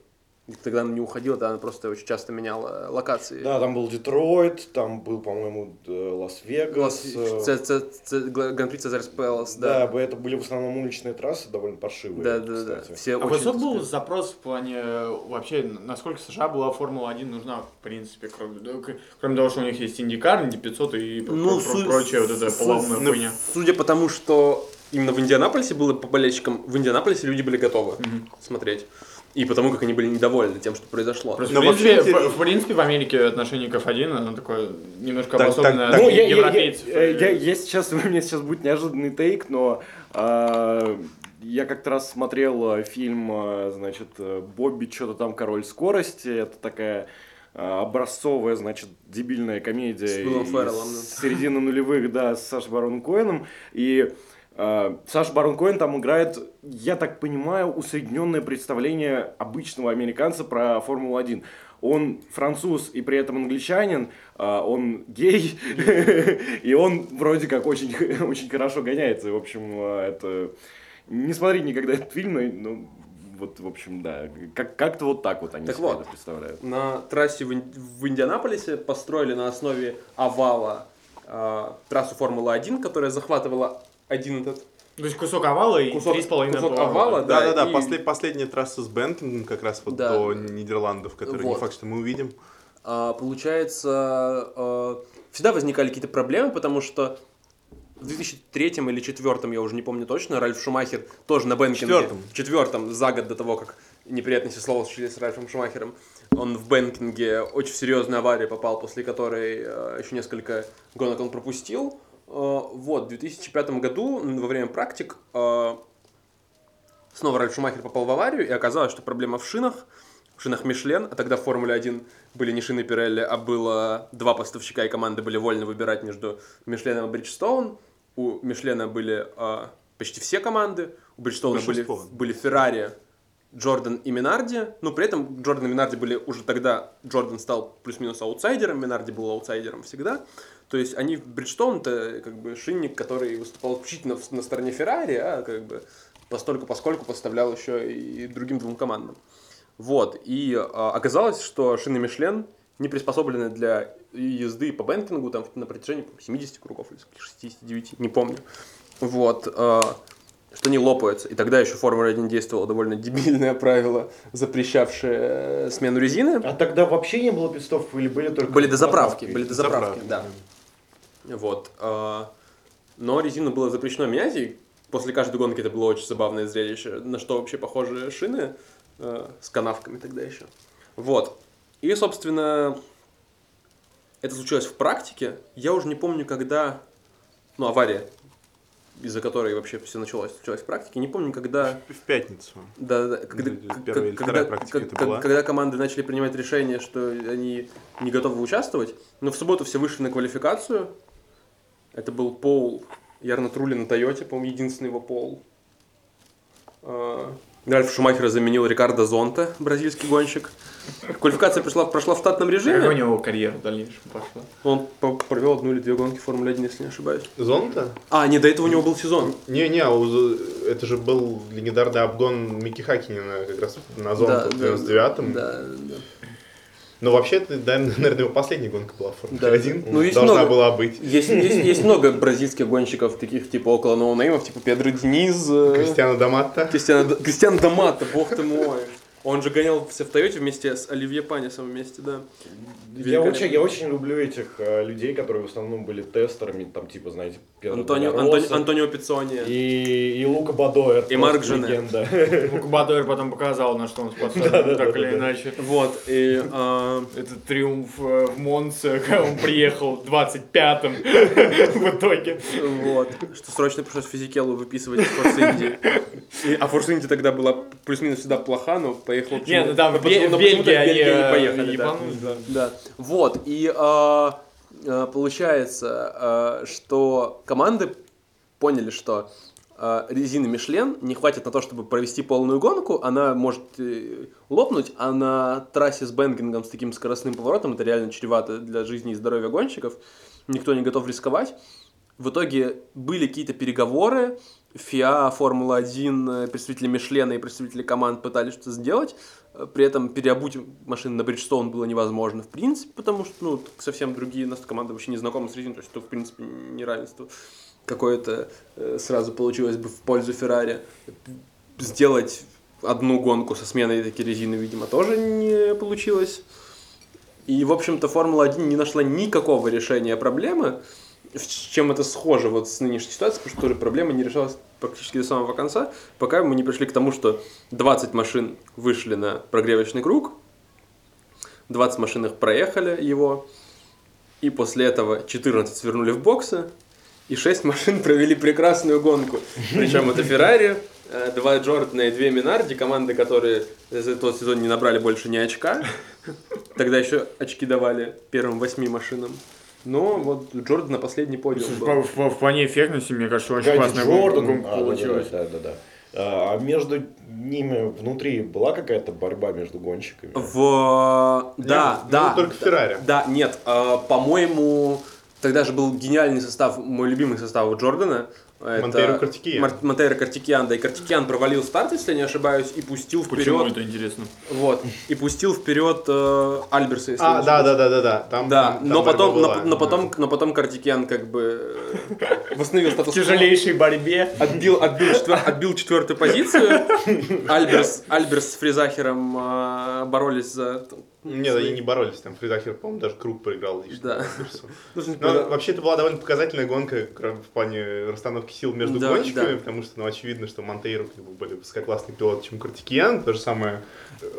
И тогда она не уходила, да, она просто очень часто меняла локации.
Да, там был Детройт, там был, по-моему, э, Лас-Вегас. э,
Гран-при Цезарь Пэлас,
Да,
да.
это были в основном уличные трассы, довольно паршивые.
Да, да, да. Все
А высок был запрос в плане э, вообще, насколько США была Формула-1 нужна, в принципе, кроме, кроме того, что у них есть Индикар, Инди 500 и
Ну,
про-
су-
прочая вот эта
су-
поломная хуйня.
Судя по тому, что именно в Индианаполисе было по болельщикам, в Индианаполисе люди были готовы смотреть. И потому как они были недовольны тем, что произошло.
Просто,
Но
в, принципе,
вообще
в, в принципе, в Америке отношение к F1, оно такое немножко
Так,
обособленное
так,
от
Ну, я, я- я-
европейцев.
я- я- я сейчас, (laughs) у меня сейчас будет неожиданный тейк, но а, я как-то раз смотрел а, фильм, а, значит, э, Бобби, что-то там «Король скорости», это такая образцовая, значит, дебильная комедия
С Ферреллом, да.
середины нулевых, да, с Сашей Барон Коэном, и Саша Барон Коэн там играет, я так понимаю, усредненное представление обычного американца про Формулу-1. Он француз и при этом англичанин, а, он гей, (laughs) и он вроде как очень, (laughs) очень хорошо гоняется. В общем, а, это... Не смотрите никогда этот фильм, но, ну, вот, в общем, да, как- как-то вот так вот они
Так вот.
это представляют.
На трассе в, Ин- в Индианаполисе построили на основе овала э, трассу Формулы-1, которая захватывала один этот
То есть кусок овала и
Кусок-
3,5
кусок
поворота.
овала, да.
Да-да-да,
и-
после- последняя трасса с Бентингом как раз вот
Да.
до Нидерландов, которые не
Вот.
факт, что мы увидим.
А, получается, э, всегда возникали какие-то проблемы, потому что в 2003 или 2004, я уже не помню точно, Ральф Шумахер тоже на Бенкинге.
Четвертом.
В четвертом, за год до того, как неприятности слова случились с Ральфом Шумахером. Он в Бенкинге очень серьезную аварию попал, после которой э, еще несколько гонок он пропустил. Э, вот, в 2005 году во время практик э, снова Ральф Шумахер попал в аварию, и оказалось, что проблема в шинах, в шинах Мишлен, а тогда в Формуле 1 были не шины Пирелли, а было два поставщика, и команды были вольны выбирать между Мишленом и Бриджстоун. У Мишлена были а, почти все команды, у Бриджстоуна были, были Феррари, Джордан и Минарди, но при этом Джордан и Минарди были уже тогда, Джордан стал плюс-минус аутсайдером, Минарди был аутсайдером всегда. То есть они, Бриджстоун это как бы шинник, который выступал исключительно в- на стороне Феррари, а как бы постольку поскольку поставлял еще и другим двум командам. Вот, и а, оказалось, что шины Мишлен не приспособлены для езды по бенкингу там, на протяжении по-моему, 70 кругов или 69, не помню. Вот, а, что они лопаются. И тогда еще Формула 1 действовало довольно дебильное правило, запрещавшее э, смену резины.
А тогда вообще не было пидстопов или были только
Были до заправки,
заправки?
были до заправки,
Заправки,
да. Вот. а, Но резину было запрещено менять, и после каждой гонки это было очень забавное зрелище. На что вообще похожи шины э, с канавками тогда еще. Вот. И, собственно, это случилось в практике. Я уже не помню, когда... Ну, авария, из-за которой вообще все началось, случилось в практике. Не помню, когда...
В пятницу.
Да, да, когда,
Или
к-
первая или
когда,
практика это была?
когда команды начали принимать решение, что они не готовы участвовать, но в субботу все вышли на квалификацию. Это был Пол Ярна Трули на Тойоте, по-моему, единственный его Пол. А, Ральф Шумахера заменил Рикардо Зонта, бразильский гонщик. Квалификация прошла, прошла в штатном
Как у
режиме.
него карьера в дальнейшем пошла?
Он провел одну или две гонки в Формуле 1, если не ошибаюсь.
Зонта?
А, не, до этого у него был сезон.
Не-не, а это же был легендарный обгон Микки Хакинина как раз на Зонту в 99-м.
Да, да.
Но вообще, это, да, (laughs) наверное, его последняя гонка была в Формуле
Да.
1.
Ну, есть
Должна
много.
была быть.
Есть, есть, есть много бразильских гонщиков, таких типа около ноунеймов, типа Педро Дениз, э,
Кристиано Даматта.
Кристиан, Кристиан Дамата, бог ты мой. Он же гонялся в Тойоте вместе с Оливье Панисом вместе, да.
Я очень, я очень люблю этих э, людей, которые в основном были тестерами, там, типа, знаете, Педро
Антонио, Антони- Антонио Пиццони.
и, и Лука Бадоер.
И Марк Жене.
легенда. (laughs)
Мукбадор потом показал, на что он способен, так или иначе.
Вот, и а,
Этот триумф э, в Монце, (laughs) когда он приехал 25-м (laughs) в итоге.
вот, что срочно пришлось физикелу выписывать из Форс Инди. А Форс Инди тогда была плюс-минус всегда плоха, но поехала
Не, ну там в Бельгии они
не
э,
поехали, да. Вот. И а, э, получается, э, что команды поняли, что э, резины Мишлен не хватит на то, чтобы провести полную гонку, она может э, лопнуть, а на трассе с бенгингом с таким скоростным поворотом это реально чревато для жизни и здоровья гонщиков. Никто не готов рисковать. В итоге были какие-то переговоры, ФИА, Формула-1, э, представители Мишлена и представители команд пытались что-то сделать, э, при этом переобуть машины на Бриджстоун было невозможно в принципе, потому что ну, совсем другие, нас команда вообще не знакома с резиной, то есть это в принципе неравенство какое-то э, сразу получилось бы в пользу Феррари. Сделать одну гонку со сменой такой резины, видимо, тоже не получилось. И, в общем-то, Формула-1 не нашла никакого решения проблемы, с чем это схоже вот с нынешней ситуацией, потому что тоже проблема не решалась практически до самого конца, пока мы не пришли к тому, что 20 машин вышли на прогревочный круг, 20 машин их проехали его, и после этого 14 свернули в боксы, и 6 (laughs) машин провели прекрасную гонку. Причем это Феррари, э, два Джордана и две Минарди, команды, которые за тот сезон не набрали больше ни очка. Тогда еще очки давали первым восьми машинам. Но вот Джордан на последний подиум
В,
был.
в- в плане эффектности, мне кажется, очень
Гади
классная
Джордан.
гонка
А, да,
получилась.
Да, да, да. А между ними внутри была какая-то борьба между гонщиками?
В... Да,
Нет,
да.
ну, только Феррари.
Да, нет, а, по-моему, тогда же был гениальный состав, мой любимый состав у Джордана.
Монтейро Картикиян.
Мар- Монтейро Картикиян, да, и Картикиян провалил старт, если я не ошибаюсь, и пустил
Почему
вперед,
это интересно?
вот, и пустил вперед э, Альберса, если
А,
не
да, да, да, да, да. Там,
Да,
там-
но
там
потом,
борьба
но, но потом, но потом Картикян как бы э, восстановил
В
статус
тяжелейшей борьбе.
отбил, отбил, четвер- отбил четвертую позицию. Альберс, Альберс с Фризахером э, боролись за...
Нет, они не боролись, там Фризахер, по-моему, даже круг проиграл лично.
Да.
Альберсу. (laughs)
Ну,
Но вообще это была довольно показательная гонка в плане расстановки сил между
Да,
гонщиками,
да.
потому что ну, очевидно, что Монтейро как бы, более высококлассный пилот, чем Картикиан. То же самое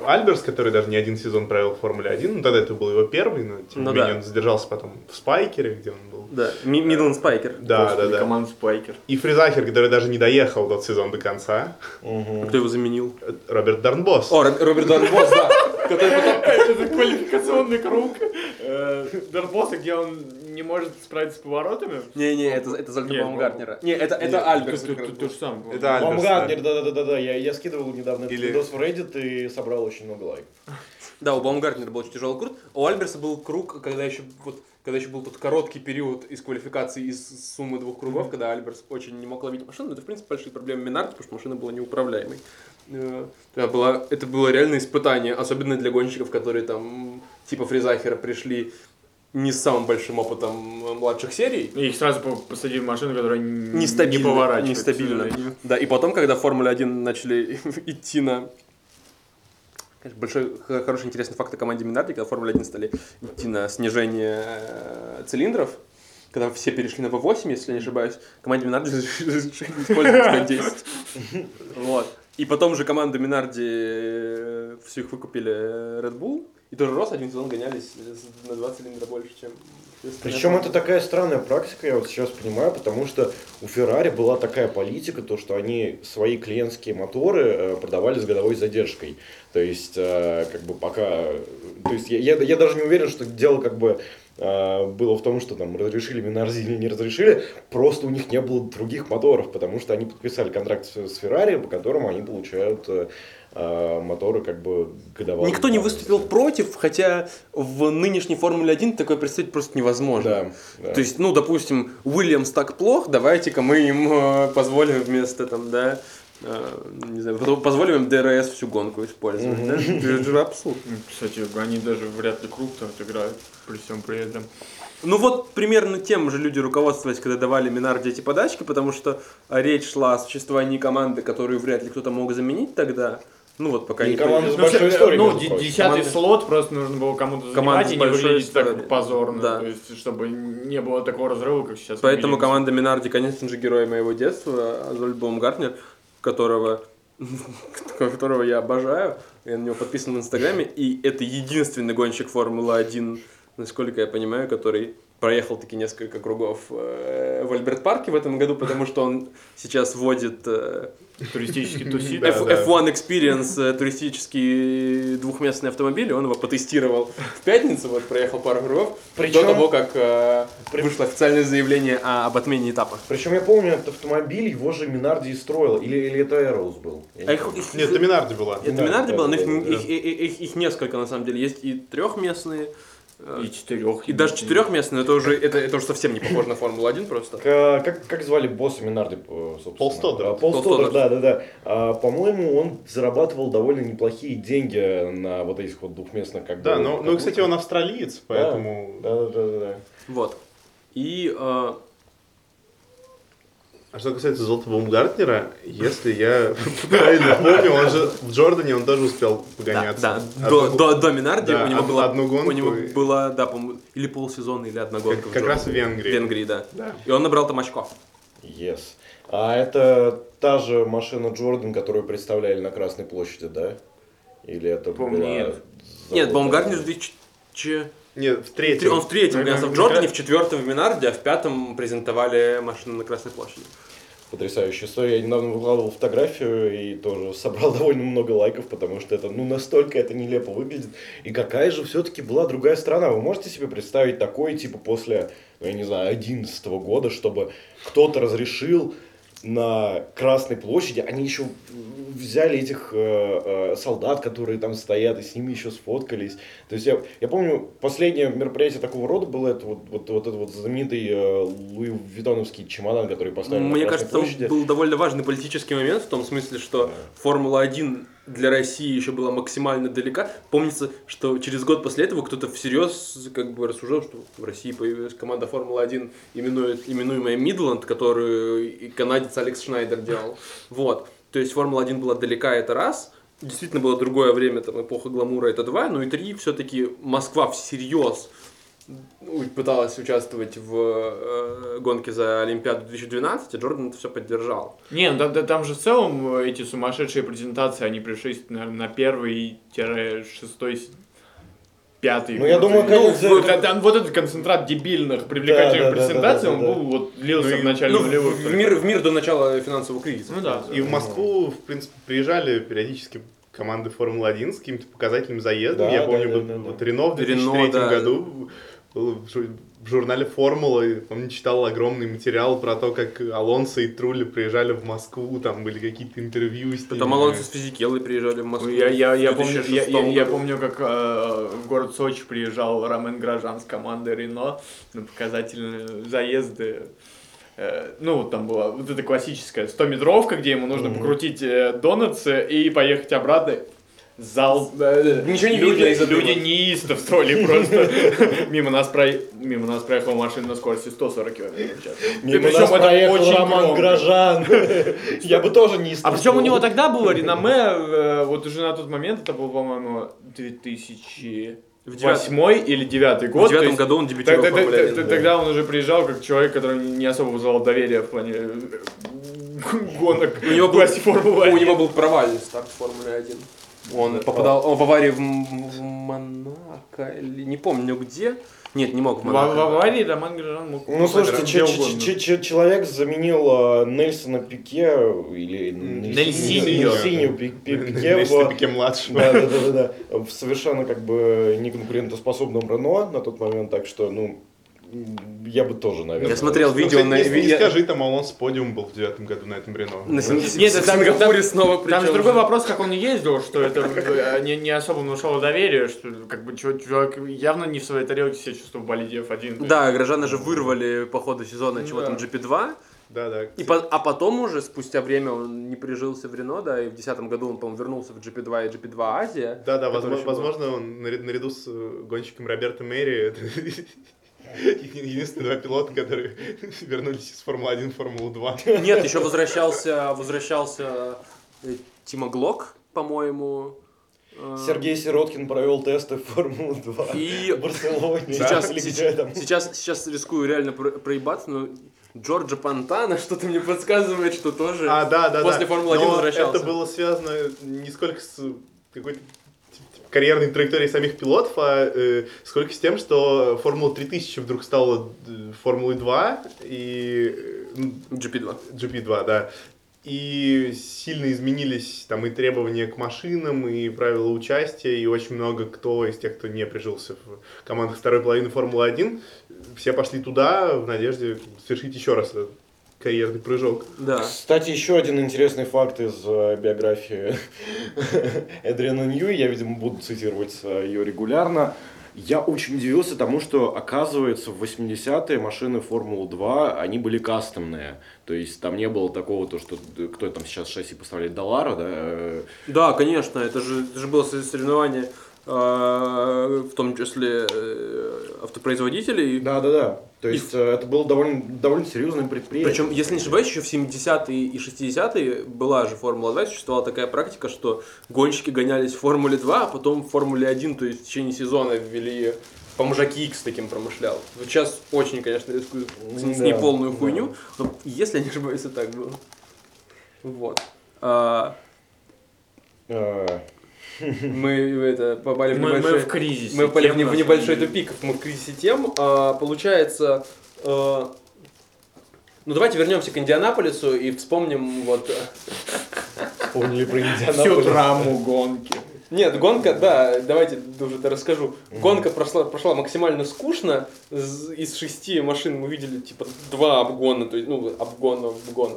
Альберс, который даже не один сезон провел в Формуле 1. Ну, тогда это был его первый, но тем
Ну
не менее
да.
он задержался потом в Спайкере, где он был.
Да, Ми- Мидланд Спайкер.
Да,
Господи,
да, да.
Команда Спайкер.
И Фризахер, который даже не доехал тот сезон до конца.
Мгм.
Кто его заменил?
Роберт Дорнбос.
О, Роб- Роберт Дорнбос, да. (laughs) Который потом...
Это квалификационный круг э, Дорнбоса, где он не может справиться с поворотами.
Не-не, это, это Золта
Нет,
Баумгартнера. Не, это, это Альберс.
То же самое.
Это Альберс,
Баумгартнер, да-да-да, я, я скидывал недавно этот
Или-
видос в Reddit и собрал очень много лайков.
Да, у Баумгартнера был очень тяжелый круг. У Альберса был круг, когда еще вот когда еще был тот короткий период из квалификации из суммы двух кругов, когда Альберс очень не мог ловить машину, но это, в принципе, большие проблемы Минарда, потому что машина была неуправляемой. Э, Это было, это было реальное испытание, особенно для гонщиков, которые там, типа Фризахера, пришли не с самым большим опытом э, младших серий,
И их сразу по- посадили в машину, которая
нестабильно,
не поворачивает.
нестабильно. Да, и потом, когда Формула 1 начали (laughs) идти на... Конечно, большой, хороший, интересный факт о команде Минарди, когда Формула 1 стали идти на снижение э, цилиндров, когда все перешли на V8, если я не ошибаюсь, команде Минарди (laughs) разрешили использовать на 10. Вот. И потом же команда Минарди э, все их выкупили э, Red Bull, и тоже Рос один сезон гонялись с- на 2 цилиндра больше, чем...
Причем это такая странная практика, я вот сейчас понимаю, потому что у Феррари была такая политика, то что они свои клиентские моторы э, продавали с годовой задержкой. То есть, э, как бы пока... То есть, я, я, я даже не уверен, что дело как бы э, было в том, что там разрешили Минарди или не разрешили, просто у них не было других моторов, потому что они подписали контракт с, Феррари, по которому они получают моторы как бы годового.
Никто не выступил против, хотя в нынешней Формуле 1 такое представить просто невозможно.
Да, да.
То есть, ну, допустим, Уильямс так плох, давайте-ка мы им э, позволим вместо там, да, э, не знаю, позволим им ДРС всю гонку использовать, да? Это же абсурд.
Ну, Кстати, они даже вряд ли круг-то отыграют при всем при этом.
Ну вот примерно тем же люди руководствовались, когда давали Минарди эти подачки, потому что а, речь шла о существовании команды, которую вряд ли кто-то мог заменить тогда. Ну вот пока
И
не
команда с большой
всё-
историей,
ну, десятый
Команда-
слот просто нужно было кому-то
Команда
занимать и не выглядеть так позорно.
Да.
То есть, чтобы не было такого разрыва, как сейчас.
Поэтому команда Минарди, конечно же, герой моего детства, а Жолт Баумгартнер, которого, (laughs) которого я обожаю. Я на него подписан в Инстаграме, и это единственный гонщик Формулы-1, насколько я понимаю, который проехал таки несколько кругов э, в Альберт-парке в этом году, потому что он сейчас вводит э,
Туристический тусит.
Да,
F-
да.
F1 Experience э, туристический двухместный автомобиль, и он его потестировал в пятницу, вот проехал пару кругов,
Причем-
до того, как э, вышло официальное заявление о- об отмене этапа.
Причем я помню, этот автомобиль его же Минарди и строил. Или, или это Эроуз был?
А их- их-
Нет, это Минарди была.
Это Минарди
да,
было, но их,
да,
их, их- их- их несколько на самом деле. Есть и трехместные,
И четырех.
и даже но это уже, это, это уже совсем не похоже на Формулу-1 просто.
Как, как, как звали босса Минарди, э, собственно?
Пол Стоддарт.
А, Пол
Пол
Стоддарт, да, да, да. А, по-моему, он зарабатывал довольно неплохие деньги на вот этих вот двухместных как
Да,
бы,
ну, ну, кстати, он австралиец, поэтому...
Да, да, да, да, да.
Вот. И э,
А что касается Золотого Бумгартнера, если я (laughs) правильно помню, он же в Джордане он тоже успел
да,
погоняться.
да,
Одну-
до, до, до Минарди
Да,
у него
од-
была,
одну гонку
у него
и-
была, да, по-моему, или полсезона, или одна гонка.
Как-
в
как раз в Венгрии.
В Венгрии, да.
Да.
И он набрал там очко.
Yes. А это та же машина Джордан, которую представляли на Красной площади, да? Или это
По-моему,
была...
нет.
Нет, Баумгартнер в 2000...
Нет, в третьем.
Он в третьем гонялся в Джордане, в четвертом в Минарде, а в пятом презентовали машину на Красной площади.
Потрясающая история. Я недавно выкладывал фотографию и тоже собрал (laughs) довольно много лайков, потому что это, ну, настолько это нелепо выглядит. И какая же все-таки была другая страна? Вы можете себе представить такое, типа, после, ну, я не знаю, 11 года, чтобы кто-то разрешил на Красной площади, они еще взяли этих э, э, солдат, которые там стоят, и с ними еще сфоткались. То есть я, я помню, последнее мероприятие такого рода было это вот, вот, вот этот вот знаменитый э, Луи Виттоновский чемодан, который поставили
Мне
на Красной
кажется,
площади.
был довольно важный политический момент в том смысле, что Формула-1 для России еще была максимально далека. Помнится, что через год после этого кто-то всерьез как бы рассуждал, что в России появилась команда Формула-1, именует, именуемая Мидланд, которую канадец Алекс Шнайдер делал. Вот. То есть Формула-1 была далека, это раз. Действительно было другое время, там, эпоха гламура, это два. Ну и три, все-таки Москва всерьез пыталась участвовать в э, гонке за Олимпиаду 2012, и Джордан это все поддержал.
Не, ну да, да, там же в целом э, эти сумасшедшие презентации, они пришлись, наверное, на первый шестой пятый.
Ну, я думаю,
ну,
конечно,
вот, там вот этот концентрат дебильных, привлекательных
Да, да, да,
презентаций,
да, да,
он
да.
был, вот, лился
Ну,
в начале
Ну,
нулевых.
в мир, в мир до начала финансового кризиса.
Ну да.
И в Москву, в принципе, приезжали периодически команды Формулы-1 с каким-то показательным заездом.
Да,
Я
да,
помню,
да,
вот,
да, да.
вот Рено в
Рено,
2003
да.
году в жу- в журнале «Формула», помню, читал огромный материал про то, как Алонсо и Трули приезжали в Москву, там были какие-то интервью с ними.
Потом Алонсо с Физикеллой приезжали в Москву.
Я, я, я, помню, я,
2006
я, я помню, как э, в город Сочи приезжал Ромен Грожан с командой Рено на показательные заезды. Э, ну, вот там была вот эта классическая 100-метровка, где ему нужно покрутить э, донатс и поехать обратно. Зал. э,
Ничего не
люди,
видно из-за.
Люди неистовствовали просто. (laughs) Мимо нас, про... Мимо нас проехала машина на скорости 140 км в час.
Мимо нас
это
проехал Роман. Грожан. (laughs) Я бы тоже не
А причем у него тогда было реноме, э, вот уже на тот момент, это был, по-моему, 2008
В девятом-
или 2009 год.
В девятом году он дебютировал
т-
в Формуле
т-
1.
т- Тогда он уже приезжал как человек, который не особо вызывал доверие в плане э, гонок
У него был,
Формулы
у
1.
него был провальный старт в Формуле 1. Он попадал, он в аварии в, в Монако, или не помню где. Нет, не мог в
В, в
Монако.
аварии Роман Грожан мог
Ну, слушайте, че-
угодно.
че- че- человек заменил э, Нельсона Пике или Пи- Пи- Пике (laughs) в-
Пике младшего.
Да, да, да, да, да. В совершенно как бы неконкурентоспособном Рено на тот момент, так что, ну, я бы тоже, наверное.
Я смотрел
Ну,
видео
кстати,
на...
не, не
я-
скажи, там Алонсо подиум был в девятом году на этом Рено.
на Син-
Нет,
в
там- (laughs)
Сингапуре
там-
снова
Там же другой вопрос, как он ездил, что это э, не, не особо внушало доверие, что как бы чувак, явно не в своей тарелке себя чувствовал в болиде F1.
Да, Грожана же вырвали по ходу сезона чего
Да.
там GP2.
Да, да.
И по- а потом уже, спустя время, он не прижился в Рено, да, и в 2010 году он, по-моему, вернулся в GP2 и GP2 Азия.
Да, да, возможно,
был.
возможно, он наряд- наряду с э, гонщиком Роберто Мэри (laughs) единственные два пилота, которые (laughs) вернулись из Формулы-1 в Формулу-2.
Нет, еще возвращался, возвращался э, Тима Глок, по-моему. э,
Сергей Сироткин провел тесты в Формулу-2
И
в Барселоне.
сейчас, сейчас, сейчас, сейчас рискую реально про- проебаться, но Джорджа Пантана (laughs) что-то мне подсказывает, что тоже
А, да, да,
после
да.
Формулы-1
Но
возвращался.
это было связано не сколько с какой-то карьерной траектории самих пилотов, а э, сколько с тем, что Формула 3000 вдруг стала э, Формулой 2 и э, ну,
GP2.
GP2, да. И сильно изменились там и требования к машинам, и правила участия, и очень много кто из тех, кто не прижился в командах второй половины Формулы-1, все пошли туда в надежде совершить еще раз этот карьерный прыжок.
Да.
Кстати, еще один интересный факт из э, биографии (laughs) Эдриана Нью, я, видимо, буду цитировать э, ее регулярно. Я очень удивился тому, что, оказывается, в 80-е машины Формулы-2, они были кастомные. То есть там не было такого, то, что кто там сейчас шасси поставляет Далара, да? э,
Да, конечно, это же, это же было соревнование, в том числе э, автопроизводителей.
Да-да-да. То есть э, это было довольно, довольно серьезное предприятие.
Причем, если не ошибаюсь, еще в 70-е и 60-е была же Формула 2, существовала такая практика, что гонщики гонялись в Формуле 2, а потом в Формуле 1, то есть в течение сезона ввели по X таким промышлял. Вот сейчас очень, конечно, рискую с
Да,
неполную
да.
хуйню, но если я не ошибаюсь, это так было. Вот. А,
Э,
мы это попали в
Мы, мы
небольшой...
в кризисе.
Мы попали в, в небольшой тупик, мы в кризисе тем. А, получается, э, ну давайте вернемся к Индианаполису и вспомним вот... э,
Вспомнили про
Всю
Индианаполис.
драму гонки.
Нет, гонка, да, давайте уже это расскажу. Гонка прошла, прошла максимально скучно. Из шести машин мы видели типа два обгона, то есть, ну, обгона, обгона.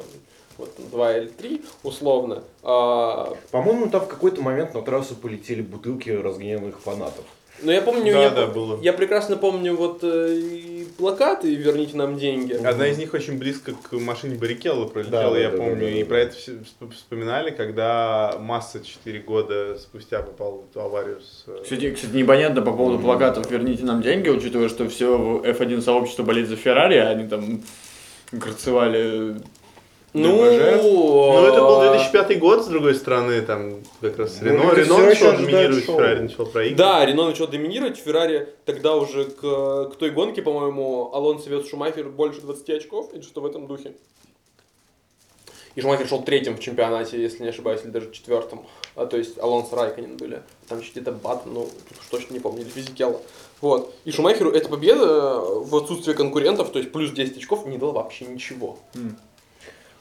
Вот там, два или три, условно. А,
По-моему, там в какой-то момент на трассу полетели бутылки разгневанных фанатов.
но я помню,
Да,
я,
да, было.
я прекрасно помню вот э, и плакаты «Верните нам деньги».
Одна из них очень близко к машине Баррикелла пролетела,
Да,
я
да,
помню.
да, да,
и
да.
про это все всп- вспоминали, когда Масса 4 года спустя попал в эту аварию с... э,
Кстати, кстати, непонятно по поводу плакатов «Верните нам деньги», учитывая, что все F1 сообщество болеет за Феррари, а они там горцевали
Ну.
Ну, это был
а,
2005 год, с другой стороны, там как раз
Ну,
Рено,
это
Рено начал доминировать,
шоу.
Феррари начал проигрывать.
Да, Рено начал доминировать, Феррари тогда уже к, к той гонке, по-моему, Алонсо вез Шумахер больше 20 очков, или что в этом духе. И Шумахер шел третьим в чемпионате, если не ошибаюсь, или даже четвертым. А, то есть Алонсо Райконен были. Там еще где-то Бат, ну, уж точно не помню, или Физикелла. Вот. И Шумахеру эта победа в отсутствие конкурентов, то есть плюс 10 очков, не дала вообще ничего.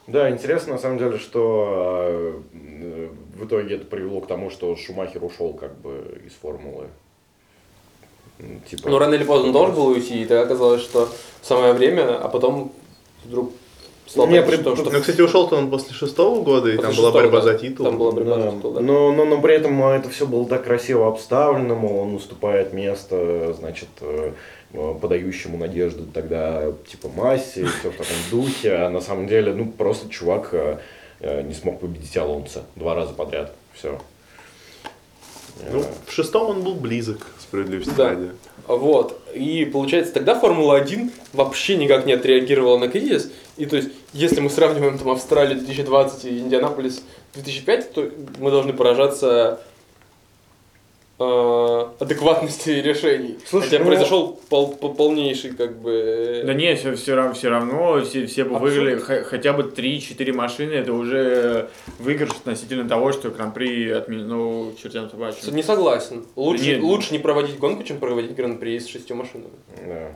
Да, интересно на самом деле, что э, в итоге это привело к тому, что Шумахер ушел как бы из формулы. Типа,
Ну, рано или поздно он должен был уйти, и тогда оказалось, что самое время, а потом вдруг стало
Не, при-
что, что
Ну, кстати, ушел-то он после шестого года, и
После
там была борьба
да.
за титул.
Там была борьба
Да,
за титул, да.
но, но, но при этом это все было так красиво обставлено, мол, он уступает место, значит, э, подающему надежду тогда, типа, массе, все в таком духе, а на самом деле, ну, просто чувак э, э, не смог победить Алонса два раза подряд, все.
Ну, в шестом он был близок, справедливости
Да.
ради.
Вот. И получается, тогда Формула-1 вообще никак не отреагировала на кризис. И то есть, если мы сравниваем там Австралию 2020 и Индианаполис 2005, то мы должны поражаться э, адекватности решений.
Слушай,
Хотя
ну-
произошел пол- пол- полнейший как бы...
Да не, все, все, равно, все равно, все, все бы выиграли х- хотя бы 3-4 машины, это уже выигрыш относительно того, что Гран-при отменено, ну, чертям собачьим.
Не согласен. Лучше,
Нет.
лучше не проводить гонку, чем проводить гран-при с шестью машинами.
Да.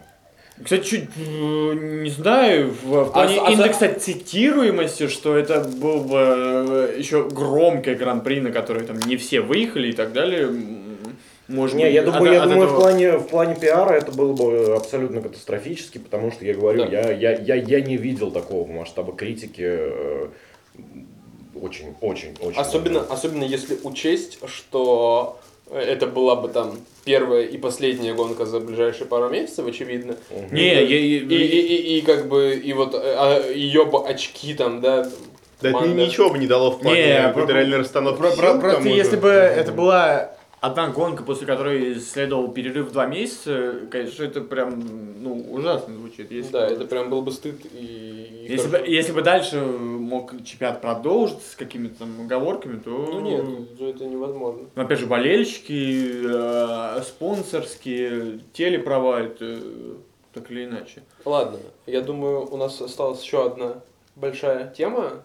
Кстати, чуть э, не знаю, в, в плане
А с- а
индекса цитируемости, что это был бы э, еще громкое гран-при, на которое там не все выехали и так далее. Может
Не,
быть,
я
от-
думаю, я
от
думаю в,
этого-
плане, в плане пиара это было бы абсолютно катастрофически, потому что я говорю,
Да.
я, я, я, я не видел такого масштаба критики э, очень, очень, очень.
Особенно, особенно если учесть, что это была бы там первая и последняя гонка за ближайшие пару месяцев, очевидно.
Не, я,
И, и, и, и как бы, и вот ее бы очки там, да,
Да это ничего бы не дало в плане
Не,
реальной расстановки
Про- про- Просто если бы это была одна гонка, после которой следовал перерыв два месяца, конечно, это прям ну, ужасно звучит. Если
да,
бы-
это прям был бы стыд и...
Если бы, если бы дальше мог чемпионат продолжиться с какими-то там оговорками, то...
Ну нет, это невозможно.
Ну, опять же, болельщики, э, спонсорские, телеправа, это так или иначе.
Ладно, я думаю, у нас осталась еще одна большая тема,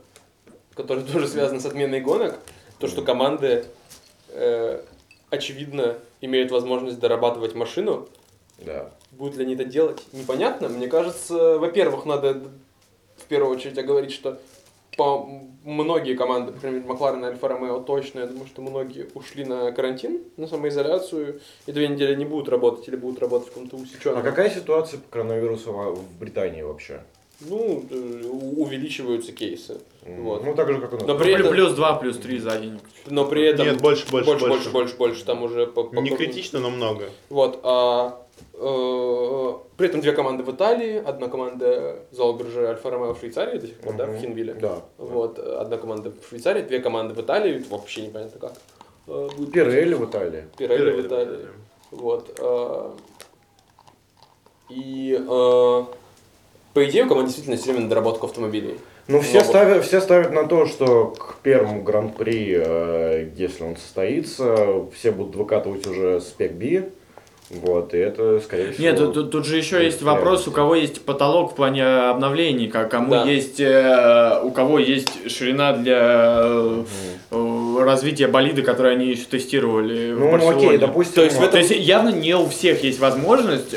которая (laughs) тоже связана с отменой гонок. То, что команды э, очевидно, имеют возможность дорабатывать машину.
Да.
Будут ли они это делать, непонятно. Мне кажется, во-первых, надо в первую очередь оговорить, что по многие команды, по крайней мере, Макларен и Альфа Ромео точно, я думаю, что многие ушли на карантин, на самоизоляцию, и две недели не будут работать или будут работать в каком-то усеченном.
А какая ситуация по коронавирусу в Британии вообще?
Ну, э, увеличиваются кейсы. Вот.
Ну, так же, как у нас.
Но при этом,
Плюс 2, плюс 3 за день.
но при этом
Нет, больше, больше,
больше,
больше.
больше, больше, там уже по, по-
Не критично, но много.
Вот. А, э, при этом две команды в Италии, одна команда Золберже и Альфа Ромео в Швейцарии до сих пор, да, в. Хинвилле.
Да.
Вот, э, одна команда в Швейцарии, две команды в Италии, вообще непонятно как. Э, будет
Пирелли в Италии.
Пирелли в Италии. Вот. И э, по идее у команды действительно все время доработка автомобилей.
Ну, все
Ну,
ставят, все ставят на то, что к первому гран-при, э, если он состоится, все будут выкатывать уже спек B. Вот, и это, скорее всего...
Нет, тут, тут- тут же еще есть вопрос, у кого есть потолок в плане обновлений, как кому
Да.
есть, э, у кого есть ширина для э, э, развития болида, который они еще тестировали в
Ну, ну,
Барселоне.
окей, допустим...
То есть в
То есть явно не у всех есть возможность э,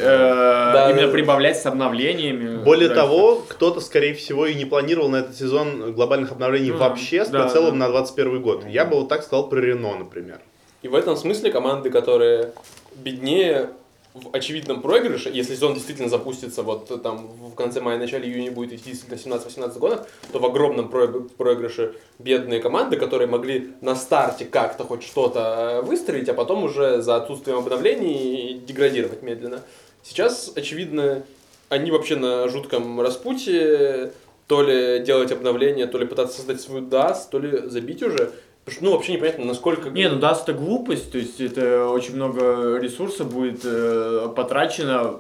именно
да.
прибавлять с обновлениями.
Более
дальше.
того, кто-то, скорее всего, и не планировал на этот сезон глобальных обновлений
Ну,
вообще с
да,
прицелом
да.
на 21 год. Я бы вот так сказал про Рено, например.
И в этом смысле команды, которые беднее в очевидном проигрыше, если сезон действительно запустится вот там в конце мая, начале июня будет идти на 17-18 гонок, то в огромном проиг- проигрыше бедные команды, которые могли на старте как-то хоть что-то э, выстроить, а потом уже за отсутствием обновлений деградировать медленно. Сейчас, очевидно, они вообще на жутком распутье, то ли делать обновления, то ли пытаться создать свою DAS, то ли забить уже. Потому что, ну, вообще непонятно, насколько...
Не, ну даст это глупость, то есть это очень много ресурса будет э, потрачено.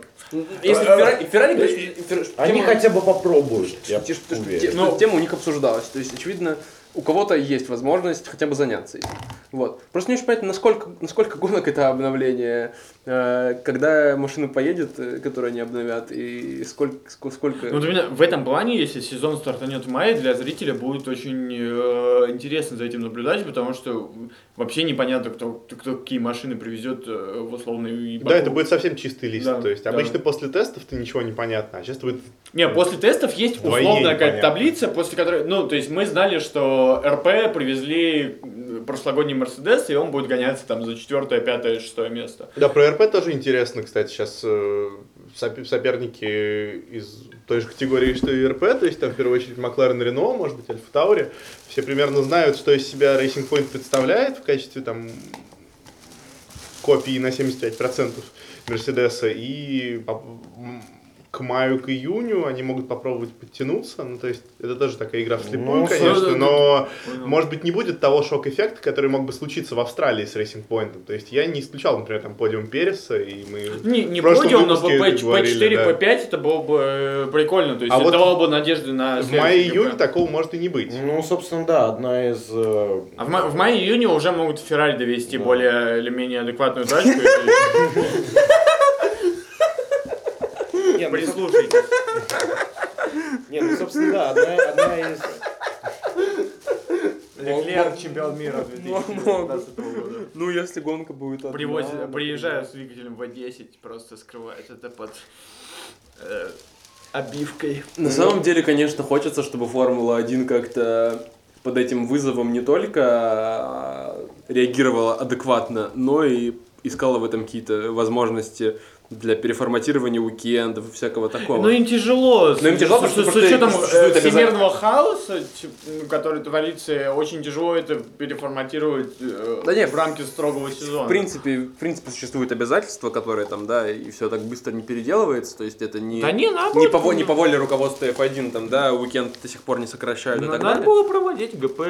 Если Феррари, Феррари говорит, что- Фер-
Они хотя бы попробуют, я уверен.
те- что тема у них обсуждалась. То есть, очевидно, у кого-то есть возможность хотя бы заняться этим. Вот. Просто не очень понятно, насколько, насколько гонок это обновление, э, когда машина поедет, э, которую они обновят, и сколько... ск- сколько...
Ну, вот именно в этом плане, если сезон стартанет в мае, для зрителя будет очень э, интересно за этим наблюдать, потому что вообще непонятно, кто, кто какие машины привезет э, в условный
Да, это будет совсем чистый лист.
Да,
То есть
да.
обычно после тестов-то ничего не понятно, а сейчас будет
Не, после тестов есть условная какая-то таблица, после которой, ну, то есть мы знали, что РП привезли прошлогодний Мерседес, и он будет гоняться там за четвертое, пятое, шестое место.
Да, про РП тоже интересно, кстати, сейчас соперники из той же категории, что и РП, то есть там в первую очередь Макларен Рено, может быть, Альфа Таури, все примерно знают, что из себя Racing Point представляет в качестве там копии на 75% Мерседеса, и к маю, к июню они могут попробовать подтянуться, ну, то есть это тоже такая игра вслепую,
Ну,
конечно,
да,
но,
Понял.
может быть, не будет того шок-эффекта, который мог бы случиться в Австралии с Racing Point, то есть я не исключал, например, там подиум Переса, и мы...
Не, не подиум, но
выпуске
по,
это говорили,
P4,
да.
P5 это было бы э, прикольно, то есть
А
это
вот
давало бы надежды на
В мае-июне такого может и не быть.
Ну, собственно, да, одна из... э,
А в, ма- в мае-июне уже могут Феррари довести
Да.
более или менее адекватную тачку. (laughs) (laughs)
ну,
Прислушайтесь. (laughs)
Не, ну, собственно, да, одна, одна из...
Леклер, чемпион мира
Могут.
2019 года.
Ну, если гонка будет одна,
Привозят, приезжаю с двигателем V10, просто скрывают это под э, обивкой.
На самом деле, конечно, хочется, чтобы Формула-1 как-то под этим вызовом не только а, реагировала адекватно, но и искала в этом какие-то возможности для переформатирования уикендов и всякого такого.
Ну им тяжело.
Ну, им тяжело,
с,
потому
с-
что
с учетом
существует
э, всемирного хаоса, ну, который творится, очень тяжело это переформатировать э,
Да не,
в рамки строгого сезона.
В принципе, в принципе, существуют обязательства, которые там, да, и все так быстро не переделывается, то есть это не,
Да не, надо
не, по, не по воле руководства F1, там, да, уикенд до сих пор не сокращают и
Ну,
так
надо
далее.
было проводить ГП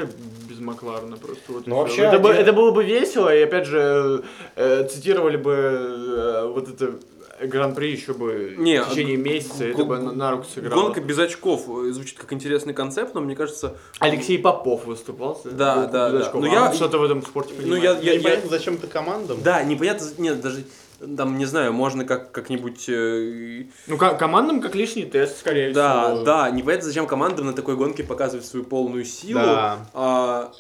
без Макларена просто. Вот
Ну, вообще,
это, бы-
один-
это было бы весело, и опять же э, цитировали бы э, вот это Гран-при еще бы
Не,
в течение месяца, это
г-
бы на, на руку сыграло.
Гонка без очков э, звучит как интересный концепт, но мне кажется,
Алексей Попов выступал.
Да,
гонку
да,
без
да.
очков.
Ну,
А
я-
что-то в этом спорте
ну,
понимает.
я, я, я-
Непонятно, зачем это командам.
да, непонятно, нет, даже, там, не знаю, можно как, как-нибудь, э,
Ну, ко- командам как лишний тест, скорее
да,
всего.
да, непонятно, зачем командам на такой гонке показывать свою полную силу,
Да.
а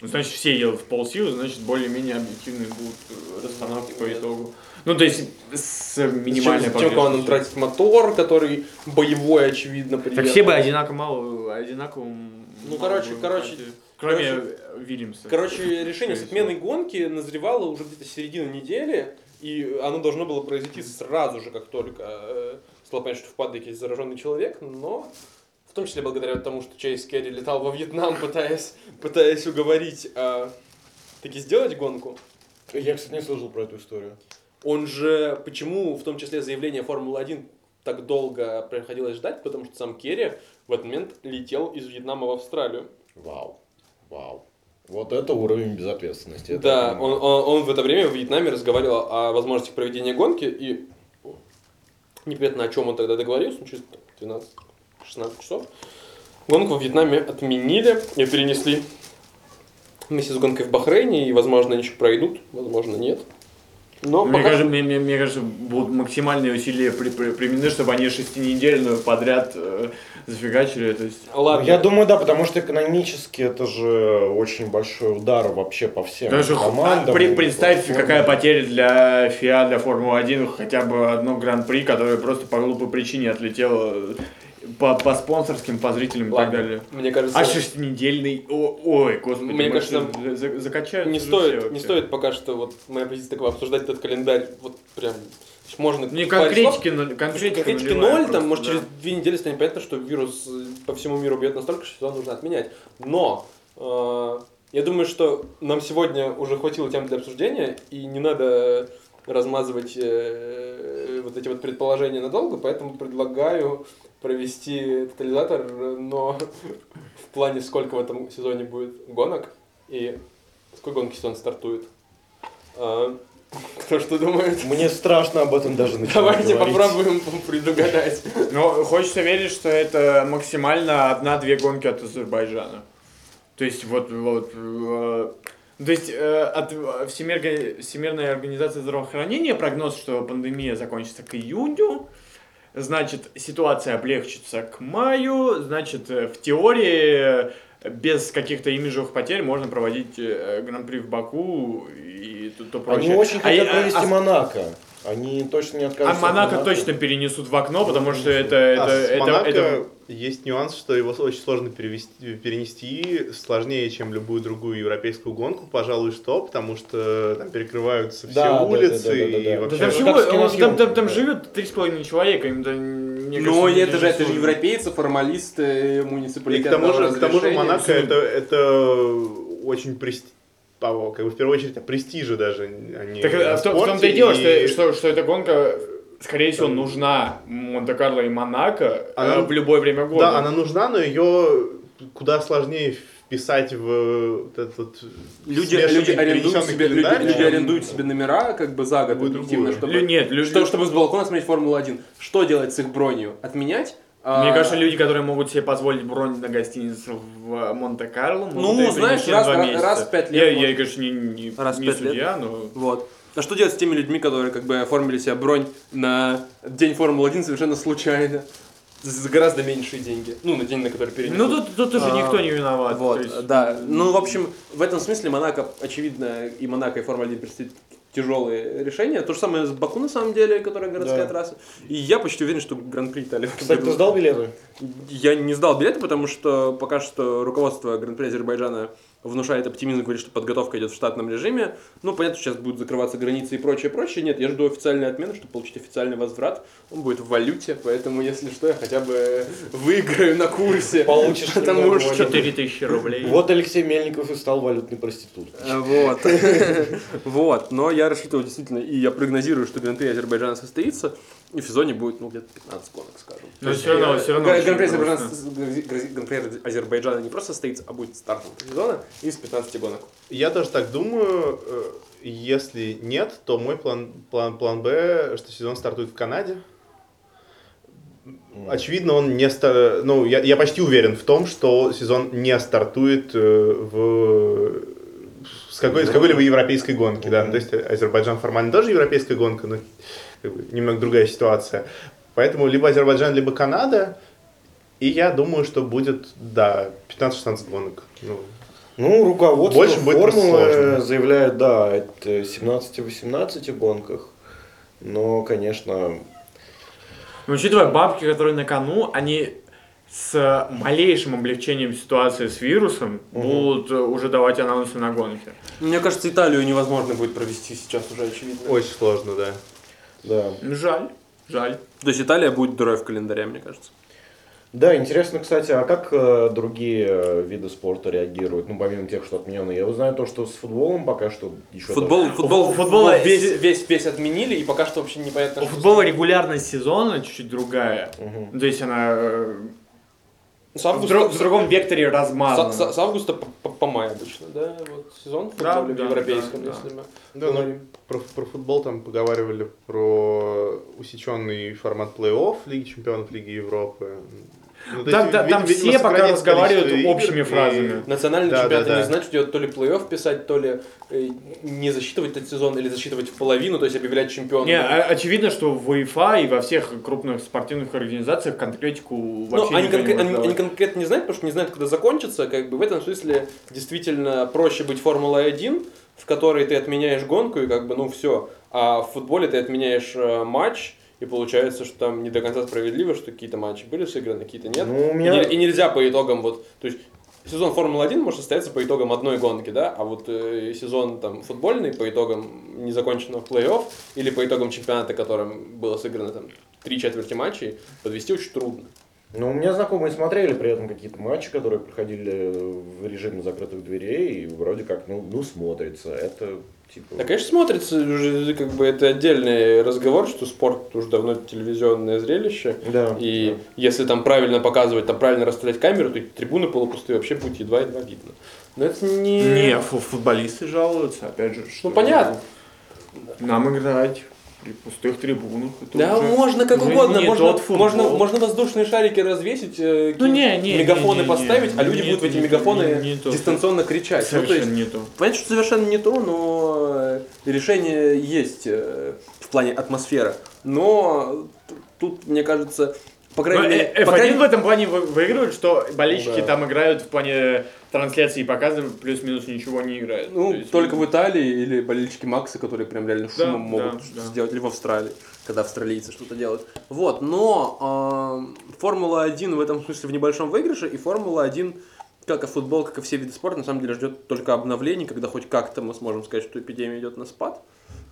Ну, значит, все едут в полсилы, значит, более-менее объективные будут э, расстановки по итогу. Ну, то есть, с минимальной
Чем, чем командам тратить мотор, который боевой, очевидно, при
Так все бы одинаково мало, одинаково...
Ну, короче, короче,
Кроме
короче,
Вильямса.
Короче, решение с отменой гонки назревало уже где-то середину недели, и оно должно было произойти сразу же, как только э, стало понятно, что в падыке есть зараженный человек, но том числе благодаря тому, что Чейз Керри летал во Вьетнам, пытаясь, пытаясь уговорить э, таки сделать гонку.
Я, кстати, не слышал про эту историю.
Он же, почему в том числе заявление Формулы-1 так долго приходилось ждать, потому что сам Керри в этот момент летел из Вьетнама в Австралию.
Вау. Вау. Вот это уровень безответственности. это
Да, он, он, он в это время в Вьетнаме разговаривал о возможности проведения гонки, и непонятно, о чем он тогда договорился, ну, через 12-16 часов. Гонку в Вьетнаме отменили, ее перенесли вместе с гонкой в Бахрейне, и, возможно, они еще пройдут, возможно, нет. Но
Мне,
пока-
кажется, мне, мне- мне кажется, будут максимальные усилия при- при- применены, чтобы они шестинедельную подряд э, зафигачили. То есть,
Ладно.
Я думаю, да, потому что экономически это же очень большой удар вообще по всем
даже
командам.
при-
И
представь,
по
какая
форме.
потеря для ФИА, для Формулы-1, хотя бы одно гран-при, которое просто по глупой причине отлетело э, по, по спонсорским, по зрителям и так
Ладно.
далее.
Мне кажется,
А шестинедельный, о- ой, господи,
Мне кажется,
за- закачают
не стоит, не стоит пока что, вот моя позиция такова, обсуждать этот календарь, вот прям, можно...
Не
пару слов.
конкретики,
Конкретики ноль,
просто,
там, может,
да.
через две недели станет понятно, что вирус по всему миру бьет настолько, что сезон нужно отменять. Но э, я думаю, что нам сегодня уже хватило тем для обсуждения, и не надо размазывать э, вот эти вот предположения надолго, поэтому предлагаю провести тотализатор, но в плане сколько в этом сезоне будет гонок и сколько гонки сезон стартует. А, кто что думает?
Мне страшно об этом даже начинать
Давайте
говорить.
попробуем предугадать.
Но хочется верить, что это максимально одна-две гонки от Азербайджана. То есть вот, вот э, то есть э, от э, Всемирной, Всемирной организации здравоохранения прогноз, что пандемия закончится к июню, значит ситуация облегчится к маю, значит э, в теории э, без каких-то имиджевых потерь можно проводить э, гран-при в Баку и то, то прочее.
Они очень
А-
хотят
а-
провести
а-
Монако. Они точно не
а
откажутся. от
Монако точно перенесут в окно, потому что это, это,
а с
это,
Монако
это-
есть нюанс, что его очень сложно перевести, перенести, сложнее, чем любую другую европейскую гонку, пожалуй, что, потому что там перекрываются все
Да, да,
улицы
да, да, да, да.
и
Да
вообще...
там
это
всего, он- там, там, там
да.
живет три с половиной человека, им да, мне
Ну,
кажется,
это же, это же европейцы, формалисты,
И к тому же, к тому же. Монако это, это очень прести... а, как бы в первую очередь о престиже даже, а не
Так
о
э, в, том- в
спорте,
том-то и дело,
и-
что, что, что эта гонка, скорее всего, нужна Монте-Карло и Монако э,
Она-
в любое время года.
Да, она нужна, но ее куда сложнее вписать в вот этот вот
Люди, люди, арендуют себе, люди,
календарь,
люди арендуют себе номера как бы за год объективно, чтобы,
Лю- нет, люди-
что- чтобы с балкона смотреть Формулу-1. Что делать с их бронью? Отменять?
Мне
А,
кажется, люди, которые могут себе позволить бронь на гостиницу в Монте-Карло,
Ну, знаешь, раз-
два месяца.
раз в пять лет
Я,
может.
я конечно, не, не,
Раз
не
пять лет.
судья, но...
Вот. А что делать с теми людьми, которые как бы оформили себе бронь на день Формулы-1 совершенно случайно? За гораздо меньшие деньги. Ну, на день, на который перенесут.
Ну, тут, тут уже
А,
никто не виноват.
Вот,
есть-
да. Ну, в общем, в этом смысле Монако, очевидно, и Монако, и Формула-1 предстоит тяжелые решения. То же самое с Баку, на самом деле, которая городская
Да.
трасса. И я почти уверен, что Гран-при Италии...
Кстати, ты сдал билеты?
Я не сдал билеты, потому что пока что руководство Гран-при Азербайджана внушает оптимизм, говорит, что подготовка идет в штатном режиме. Ну, понятно, что сейчас будут закрываться границы и прочее, прочее. Нет, я жду официальной отмены, чтобы получить официальный возврат. Он будет в валюте, поэтому, если что, я хотя бы выиграю на курсе.
Получишь
Потому что...
валюты.
4000 рублей.
Вот Алексей Мельников и стал валютной проституткой.
Э, Вот. (laughs) Вот. Но я рассчитываю действительно, и я прогнозирую, что Гран-при Азербайджана состоится, и в сезоне будет, ну, где-то 15 гонок, скажем.
Но всё равно- всё равно
Гран-при Азербайджана не просто состоится, а будет стартом сезона из 15 гонок.
Я тоже так думаю. э, Если нет, то мой план, план, план Б, что сезон стартует в Канаде. Очевидно, он не ста- ну, я, я почти уверен в том, что сезон не стартует э, в с, какой, с какой-либо европейской гонки, да. То есть Азербайджан формально тоже европейская гонка, но как бы, немного другая ситуация. Поэтому либо Азербайджан, либо Канада. И я думаю, что будет, да, 15-16 гонок. Ну,
Ну, руководство
Больше
формулы заявляет, да, это 17-18 гонках. Но, конечно,
Но учитывая бабки, которые на кону, они с малейшим облегчением ситуации с вирусом будут э, уже давать анонсы на гонке.
Мне кажется, Италию невозможно будет провести сейчас уже очевидно.
Очень сложно, да.
да.
Ну, Жаль, жаль.
То есть Италия будет дурой в календаре, мне кажется.
Да, интересно, кстати, а как э, другие э, виды спорта реагируют? Ну, помимо тех, что отменены. Я вот знаю то, что с футболом пока что еще...
Футбол,
даже-
футбол,
У футбола
футбол весь, весь, весь отменили, и пока что вообще непонятно,
У футбола регулярность сезона чуть-чуть другая.
Мгм.
То есть она э,
с
в,
августа,
друг- в другом векторе
с,
размазана.
с- с августа по, по- май обычно, да? Вот сезон в
Да,
футболе
да,
в европейском,
да,
если мы
Да, ну, про, про футбол там поговаривали про усеченный формат плей-офф Лиги Чемпионов Лиги Европы. Ну,
Там,
есть,
там все пока разговаривают
игр
общими
и-
фразами.
Национальный
Да,
чемпионат
да,
не
да.
значит, идет то ли плей-офф писать, то ли э, не засчитывать этот сезон, или засчитывать в половину, то есть объявлять чемпионом.
Не, а- очевидно, что в УЕФА и во всех крупных спортивных организациях конкретику
Ну,
вообще
они,
никто не
конкрет-
может
они- они конкретно не знают, потому что не знают, когда закончится. Как бы в этом смысле действительно проще быть Формулой 1, в которой ты отменяешь гонку, и как бы, ну, все. А в футболе ты отменяешь э, матч, и получается, что там не до конца справедливо, что какие-то матчи были сыграны, какие-то нет.
Ну, у
И
меня...
не- И, нельзя по итогам вот, то есть сезон Формулы 1 может состояться по итогам одной гонки, да, а вот э, сезон там футбольный по итогам незаконченного плей-офф или по итогам чемпионата, которым было сыграно там три четверти матчей, подвести очень трудно.
Ну, у меня знакомые смотрели при этом какие-то матчи, которые проходили в режиме закрытых дверей, и вроде как, ну, ну смотрится. Это, типа...
Да, конечно, смотрится уже как бы это отдельный разговор, что спорт уже давно телевизионное зрелище.
Да.
И если там правильно показывать, там правильно расставлять камеру, то трибуны полупустые вообще будет едва-едва видно. Но это не...
Не, фу- футболисты жалуются, опять же. что
Ну, понятно.
Нам играть при пустых трибунах. это
Да,
уже-
можно как
уже
угодно,
не
можно, можно, можно воздушные шарики развесить, э,
Ну, не, не,
мегафоны
не, не,
поставить,
не,
а люди
не,
будут в эти
не,
мегафоны
не, не то.
дистанционно кричать. Ну, то есть,
Совершенно не то.
Понятно, что совершенно не то, но э, решение есть э, в плане атмосферы. Но тут, мне кажется, по крайней мере...
э,
по
F1
крайней-
в этом плане вы- выигрывает, что болельщики
Да.
там играют в плане трансляции и показа, плюс-минус ничего не играют.
Ну,
То есть,
только в Италии или болельщики Макса, которые прям реально
Да,
шумом могут
да, да.
сделать, или в Австралии, когда австралийцы что-то делают. Вот, но э, Формула-1 в этом смысле в небольшом выигрыше, и Формула-1, как и футбол, как и все виды спорта, на самом деле ждет только обновлений, когда хоть как-то мы сможем сказать, что эпидемия идет на спад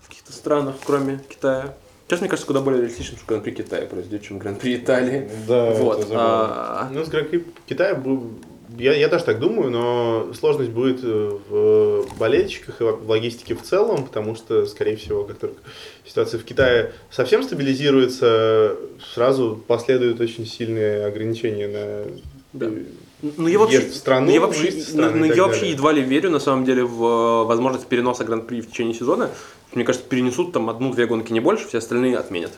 в каких-то странах, кроме Китая. Сейчас, мне кажется, куда более реалистично, что Гран-при Китая произойдет, чем Гран-при Италии.
Да,
вот. а,
Ну, с Гран-при Китая бу- я, я тоже так думаю, но сложность будет э, в болельщиках и в логистике в целом, потому что, скорее всего, как только ситуация в Китае совсем стабилизируется, сразу последуют очень сильные ограничения на
Да. Ну, я вообще,
в страну,
ну, я вообще,
страны
ну, я вообще едва ли верю, на самом деле, в э, возможность переноса Гран-при в течение сезона. Мне кажется, перенесут там одну-две гонки не больше, все остальные отменят.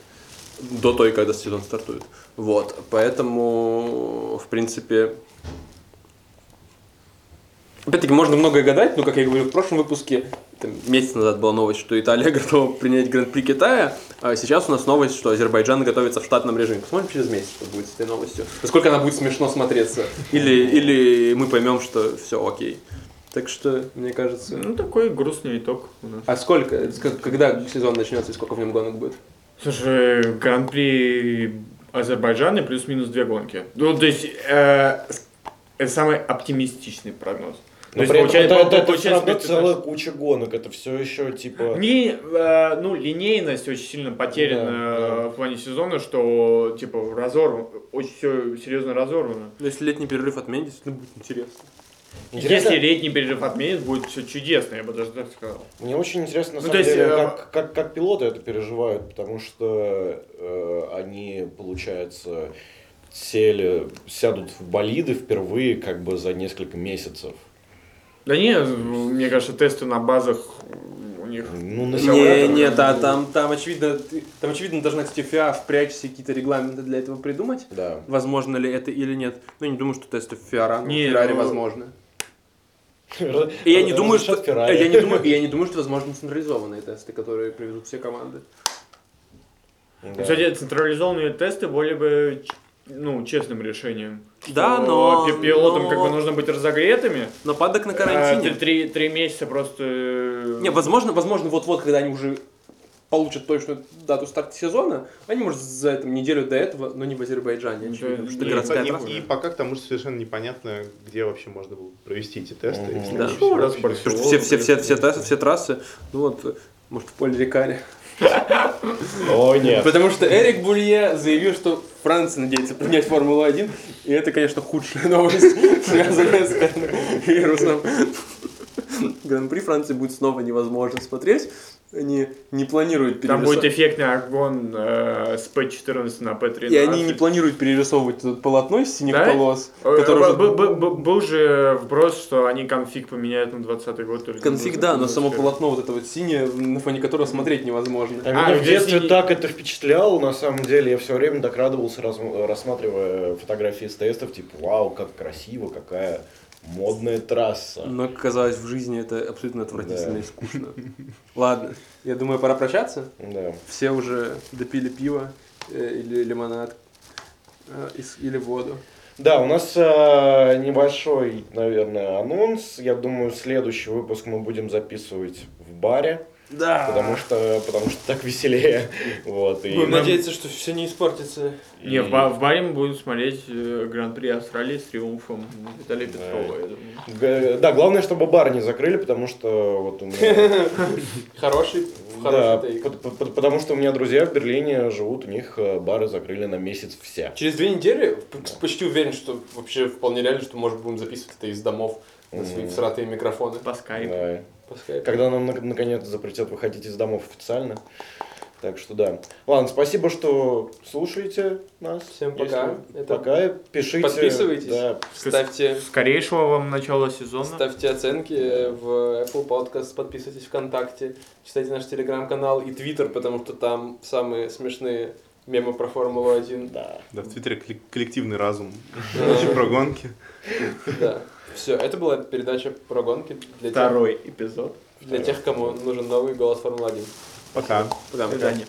До той, когда сезон стартует. Вот. Поэтому, в принципе... Опять-таки, можно многое гадать, но, как я говорил в прошлом выпуске, там, месяц назад была новость, что Италия (laughs) готова принять Гран-при Китая, а сейчас у нас новость, что Азербайджан готовится в штатном режиме. Посмотрим через месяц, что будет с этой новостью. Насколько она будет смешно смотреться. Или, или мы поймем, что все окей. Так что, мне кажется...
Ну, такой грустный итог у нас.
А сколько? Когда сезон начнется и сколько в нем гонок будет?
Слушай, Гран-при Азербайджана плюс-минус две гонки. Ну, то есть, э, это самый оптимистичный прогноз.
Но
То
при
есть,
этом это,
получается,
это, это все
получается,
равно целая
знаешь,
куча гонок, это все еще типа...
Не, э, ну, линейность очень сильно потеряна
Да, да.
э, в плане сезона, что, типа, разорвано, очень все серьезно разорвано.
Ну, Если летний перерыв отменить, действительно будет интересно.
Интересно-
Если летний перерыв отменит, будет все чудесно, я бы даже так сказал.
Мне очень интересно, на
Ну,
самом
то есть,
деле,
э,
как, как, как пилоты это переживают, потому что э, они, получается, сели, сядут в болиды впервые как бы за несколько месяцев.
Да не, мне кажется, тесты на базах у них...
Ну, на
Не,
нет, а там, там очевидно, ты- там очевидно должна, кстати, ФИА впрячь все какие-то регламенты для этого придумать.
Да.
Возможно ли это или нет. Ну, я не думаю, что тесты в Феррари,
Не,
Феррари
ну, (laughs)
возможны. И я не думаю, что я не думаю, я не думаю, что возможны централизованные тесты, которые приведут все команды.
Да.
Кстати, централизованные тесты более бы... ну, честным решением.
Да, но-
пи- Пилотам как бы
но-
нужно быть разогретыми.
Но падок на
а
карантине.
Три, три месяца просто... э,
Не, возможно, возможно, вот-вот, когда они уже получат точную дату старта сезона, они, может, за эту неделю до этого, но не в Азербайджане, очевидно, что
и-
городская
и,
трасса.
и пока к тому же совершенно непонятно, где вообще можно было провести эти тесты. Если
Да.
Ну, раз
все, все, все, все,
конечно.
трассы, все трассы, ну вот, может, в поле Рикаре.
О, нет.
Потому что Эрик Булье заявил, что Франция надеется принять Формулу-1, и это, конечно, худшая новость, связанная с коронавирусом. Гран-при Франции будет снова невозможно смотреть. Они не планируют
Там будет
перерисовывать.
эффектный огонь э, с P14 на P13.
И они не планируют перерисовывать тут полотно из синих
Да?
полос,
Э,
которое уже...
б- б- б- Был же вброс, что они конфиг поменяют на 20 год. только
Конфиг, да, но
21.
само полотно вот это вот синее, на фоне которого смотреть невозможно.
А
А,
меня в детстве
синий-
так это впечатляло, на самом деле, я все время так радовался, раз- рассматривая фотографии с тестов, типа, вау, как красиво, какая модная трасса.
Но, как оказалось, в жизни это абсолютно отвратительно
Да.
и скучно. Ладно, я думаю, пора прощаться.
Да.
Все уже допили пиво э, или лимонад, э, или воду.
Да, у нас э, небольшой, наверное, анонс. Я думаю, следующий выпуск мы будем записывать в баре,
Да.
потому что, потому что так веселее. (laughs) Вот, и
Будем
нам-
надеяться, что все не испортится.
Не, в, ба- в баре мы будем смотреть э, Гран-при Австралии с триумфом Виталия Петрова, я думаю.
Г- Да, главное, чтобы бар не закрыли, потому что вот у меня... (laughs)
Хороший,
Да, потому что у меня друзья в Берлине живут, у них э, бары закрыли на месяц все.
Через две недели почти уверен, что вообще вполне реально, что может будем записывать это из домов на свои всратые микрофоны.
По скайпу.
Да.
По скайпу.
Когда нам нак- наконец запретят выходить из домов официально. Так что да. Ладно, спасибо, что слушаете нас.
Всем пока.
Если-
Это-
Пока. Пишите.
Подписывайтесь.
Да.
Ставьте,
Скорейшего вам начала сезона.
ставьте оценки в Apple Podcast, подписывайтесь ВКонтакте, читайте наш телеграм-канал и Твиттер, потому что там самые смешные мемы про Формулу-1.
Да.
Да, в Твиттере коллек- коллективный разум. Про гонки.
Да. Все, это была передача про гонки для тех,
Второй эпизод.
для тех, кому нужен новый голос Формулы-1.
Пока.
Пока.
До свидания.